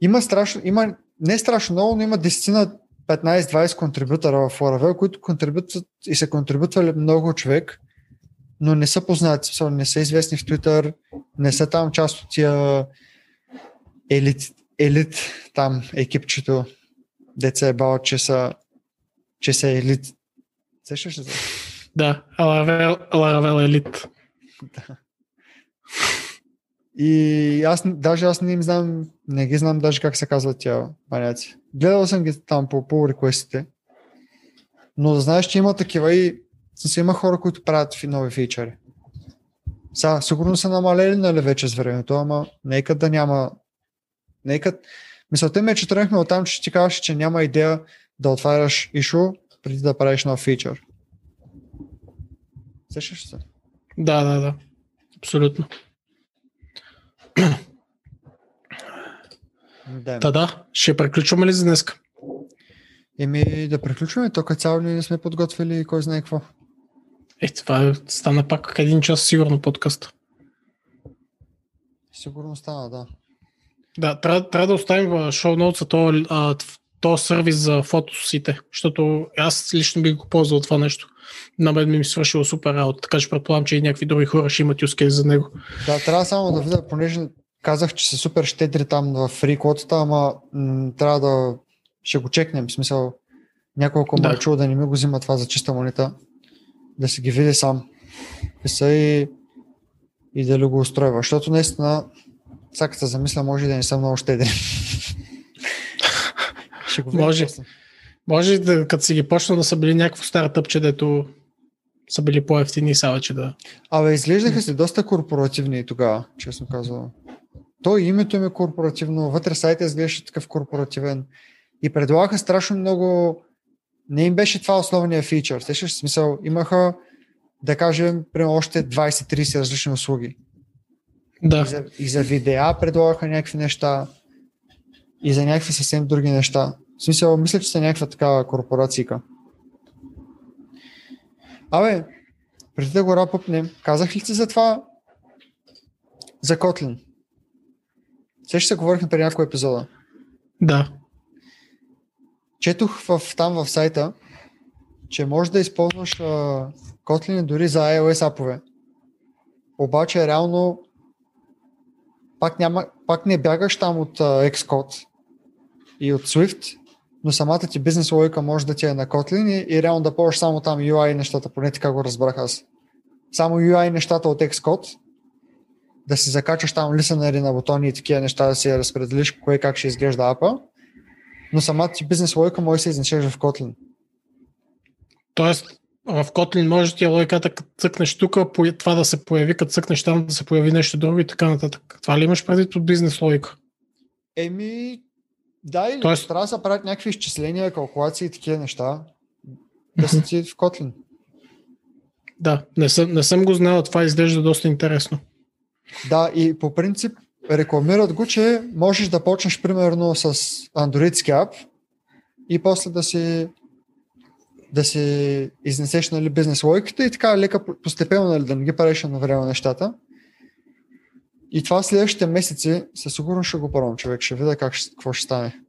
има страшно, има не страшно много, но има 10 на 15-20 контрибутора в Laravel, които контрибутват и са контрибутвали много човек, но не са познати, не са известни в Twitter, не са там част от тия елит, елит там екипчето, деца е бал, че са, че са елит. Сещаш ли се? Да, Laravel, Laravel Elite. И аз, даже аз не им знам, не ги знам даже как се казват тя маняци. Гледал съм ги там по pull реквестите. Но да знаеш, че има такива и си има хора, които правят нови фичъри. Сега, сигурно са намалели нали вече с времето, ама нека да няма... Нека... Мисълта ми е, че тръгнахме от там, че ти казваш, че няма идея да отваряш ишу преди да правиш нов фичър. Сещаш се? Да, да, да. Абсолютно. Да. Та да, ще приключваме ли за днес? Еми да приключваме, то като цяло не сме подготвили кой знае какво. Е, това е- стана пак един час сигурно подкаст. Сигурно стана, да. Да, трябва, трябва да оставим в шоу ноутса този, а, този сервис за фотосите, защото аз лично бих го ползвал това нещо. На мен ми ми свършило супер работа, така че предполагам, че и някакви други хора ще имат юскейс за него. Да, трябва само да видя, понеже казах, че са супер щедри там в фри квотата, ама м- трябва да ще го чекнем. В смисъл, няколко да. Ме е да не ми го взима това за чиста монета, да си ги види сам. Писа и, и да ли го устройва. Защото наистина, сега се замисля, може и да не са много щедри. [laughs] ще го Може. после. Може да, като си ги почна да са били някакво стартъпче, дето са били по-ефтини, сега вече да... Абе, изглеждаха си доста корпоративни тогава, честно казвам. То и името им е корпоративно, вътре сайта изглеждаше такъв корпоративен и предлагаха страшно много... Не им беше това основния фичър. Сещаш се, смисъл, имаха, да кажем, примерно още 20-30 различни услуги. И Да, за, и за видеа предлагаха някакви неща, и за някакви съвсем други неща. В смисъл, мисля, че са някаква такава корпорацийка. Абе, преди да го рапъпнем, казах ли ти за това? За Kotlin. Все ще се говорихме преди няколко епизода. да. Четох в, там в сайта, че можеш да използваш Kotlin дори за iOS апове. Обаче реално пак, няма, пак не бягаш там от а, Xcode и от Swift, но самата ти бизнес логика може да ти е на Kotlin и, и реално да ползваш само там UI нещата, поне така го разбрах аз. Само UI нещата от Xcode, да си закачаш там лисенери на бутони и такива неща, да си разпределиш кое как ще изглежда апа, но самата ти бизнес логика може да се изнесеш в Kotlin. Тоест, в Kotlin може ти е логиката, като цъкнеш тук, това да се появи, като цъкнеш там да се появи нещо друго и така нататък. Това ли имаш предвид от бизнес логика? Еми, да, или Тоест- трябва да се правят някакви изчисления, калкулации и такива неща. Да са ти в Kotlin. Да, не съм, не съм го знал, това изглежда доста интересно. Да, и по принцип рекламират го, че можеш да почнеш примерно с андроидски ап и после да си да си изнесеш нали, бизнес логиката и така лека постепенно нали, да не ги правиш на време нещата. И това следващите месеци със сигурност ще го пробвам, човек. Ще видя как какво ще стане.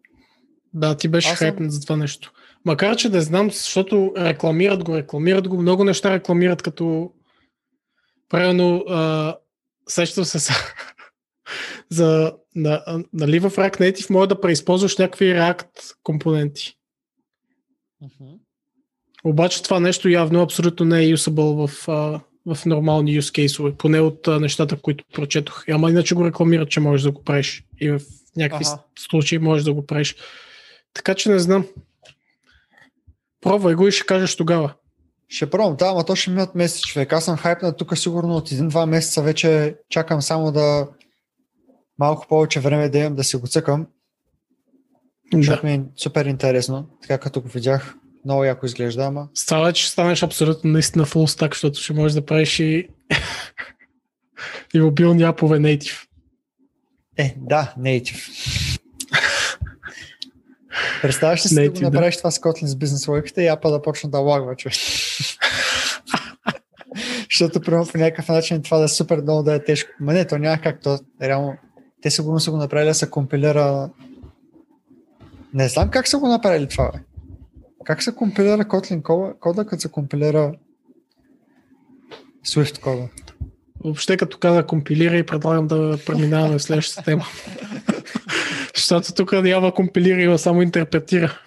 Да, ти беше Аз съм- за това нещо. Макар, че да знам, защото рекламират го, рекламират го, много неща рекламират като правилно а, сещам се са, [laughs] за на, нали в React Native може да преизползваш някакви React компоненти. Обаче това нещо явно абсолютно не е usable в, а, в нормални use case поне от а, нещата, които прочетох. Ама иначе го рекламират, че можеш да го правиш. И в някакви Аха. случаи можеш да го правиш. Така че не знам. Пробвай го и ще кажеш тогава. Ще пробвам, да, ама то ще минат месец, човек. Аз съм хайпнат тук сигурно от един-два месеца вече чакам само да малко повече време да имам да си го цъкам, Да. защото ми е супер интересно. Така като го видях, много яко изглежда, ама Става, че станеш абсолютно наистина full stack, защото ще можеш да правиш и, [laughs] и мобилни апове native. е, да, native. Представяш ли си да Native, го да. направиш това с Kotlin с бизнес логиката и апа да почне да лагва, човек. [laughs] Защото, примерно, по някакъв начин това да е супер много да е тежко. Ма не, то няма как то. Реално, те сигурно са го направили да се компилира. Не знам как са го направили това, бе. Как се компилира Kotlin кода, кода като се компилира Swift кода? Въобще като каза компилира и предлагам да преминаваме в следващата тема. [laughs] Защото тук няма компилира, има само интерпретира.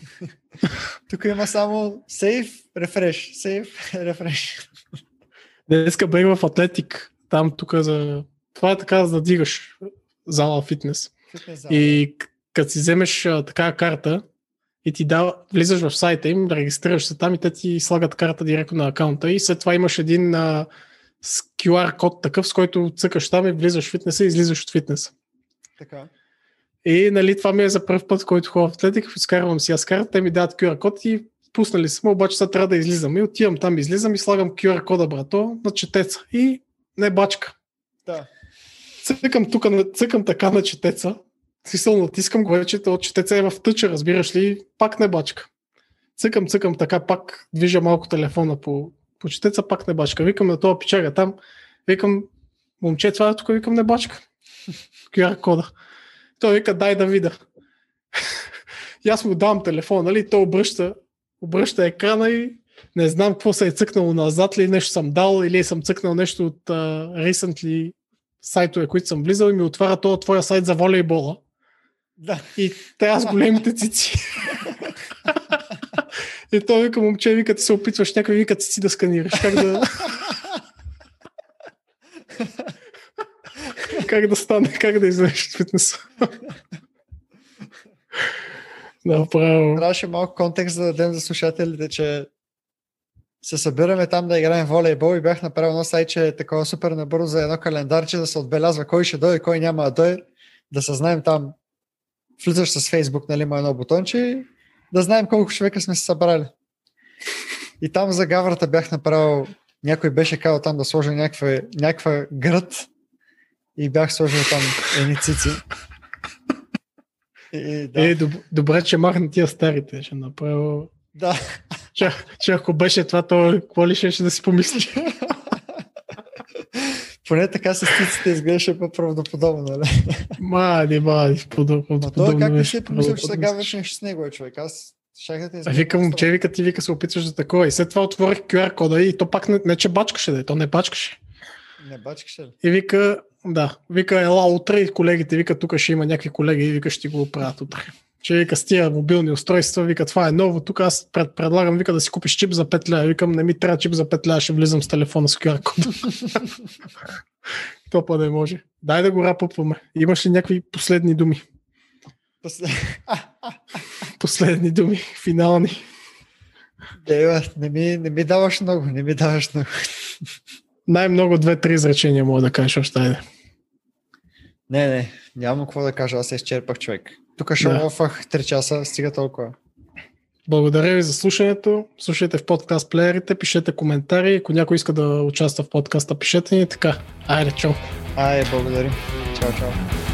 Тук има само save, refresh, save, [laughs] refresh. Днеска бех в Атлетик, там тук за това е така, за да дигаш зала фитнес. Фитнес зала. И като си вземеш такава карта и ти дава, влизаш в сайта им, регистрираш се там и те ти слагат карта директно на акаунта и след това имаш един а, с QR код такъв, с който цъкаш там и влизаш в фитнеса и излизаш от фитнеса. Така. И нали, това ми е за първ път, който ходя в атлетика, изкарвам си аз карта, те ми дават QR код и пуснали са ме, обаче сега трябва да излизам. И отивам там, излизам и слагам QR кода, брато, на четеца. И не бачка. Да. Цъкам тук, цъкам така на четеца, смисъл натискам го вече, то четеца е в тъча, разбираш ли, пак не бачка. Цъкам, цъкам така, пак движа малко телефона по, по четеца, пак не бачка. Викам на този пичага там, викам, момче, това е тук, викам, не бачка. QR кода. Той вика, дай да видя. и аз му давам телефона, нали, той обръща, обръща екрана и не знам какво се е цъкнало назад ли, нещо съм дал или съм цъкнал нещо от uh, recently сайтове, които съм влизал и ми отваря този твоя сайт за волейбола. Да. И трябва с големите цици. и той вика, момче, вика, ти се опитваш някой, вика, цици да сканираш. Как да... как да стане, как да излезеш от фитнеса. да, право. Трябваше малко контекст да дадем за слушателите, че се събираме там да играем волейбол и бях направил едно сайче такова супер набързо за едно календарче да се отбелязва кой ще дойде, кой няма да дойде, да се знаем там. Влизаш с Фейсбук, нали, има едно бутонче да знаем колко човека сме се събрали. И там за гаврата бях направил, някой беше казал там да сложа някаква, някаква град и бях сложил там едни цици. И, да, Е, доб, добре, че махна тия старите. Ще направя... да. Че, че ако беше това, то какво ли ще да си помисли? [laughs] Поне така с циците изглеждаше по-правдоподобно, нали? Мади, мади, подобно. Но той как не си е помислил, че сега вече нещо с него е човек. Аз да те А вика, момче, вика, ти вика, се опитваш да такова. И след това отворих QR кода и то пак не, не че бачкаше, да, е, то не бачкаше. Не бачкаш ли? И вика, да, вика, ела утре и колегите, вика, тук ще има някакви колеги и вика, ще ти го оправят утре. Че вика, с тия мобилни устройства, вика, това е ново, тук аз пред, предлагам, вика, да си купиш чип за 5 ля. Викам, не ми трябва чип за 5 ля, ще влизам с телефона с QR кода. [laughs] То па не може. Дай да го рапъпваме. Имаш ли някакви последни думи? После... [laughs] Последни думи, финални. Бе, не, ми, не ми даваш много, не ми даваш много. Най-много две-три изречения мога да кажеш още. Айде. Не, не, нямам какво да кажа, аз се изчерпах човек. Тук ще Да. да. 3 часа, стига толкова. Благодаря ви за слушането. Слушайте в подкаст плеерите, пишете коментари. Ако някой иска да участва в подкаста, пишете ни така. Айде, чао! Ай, благодарим. Чао, чао.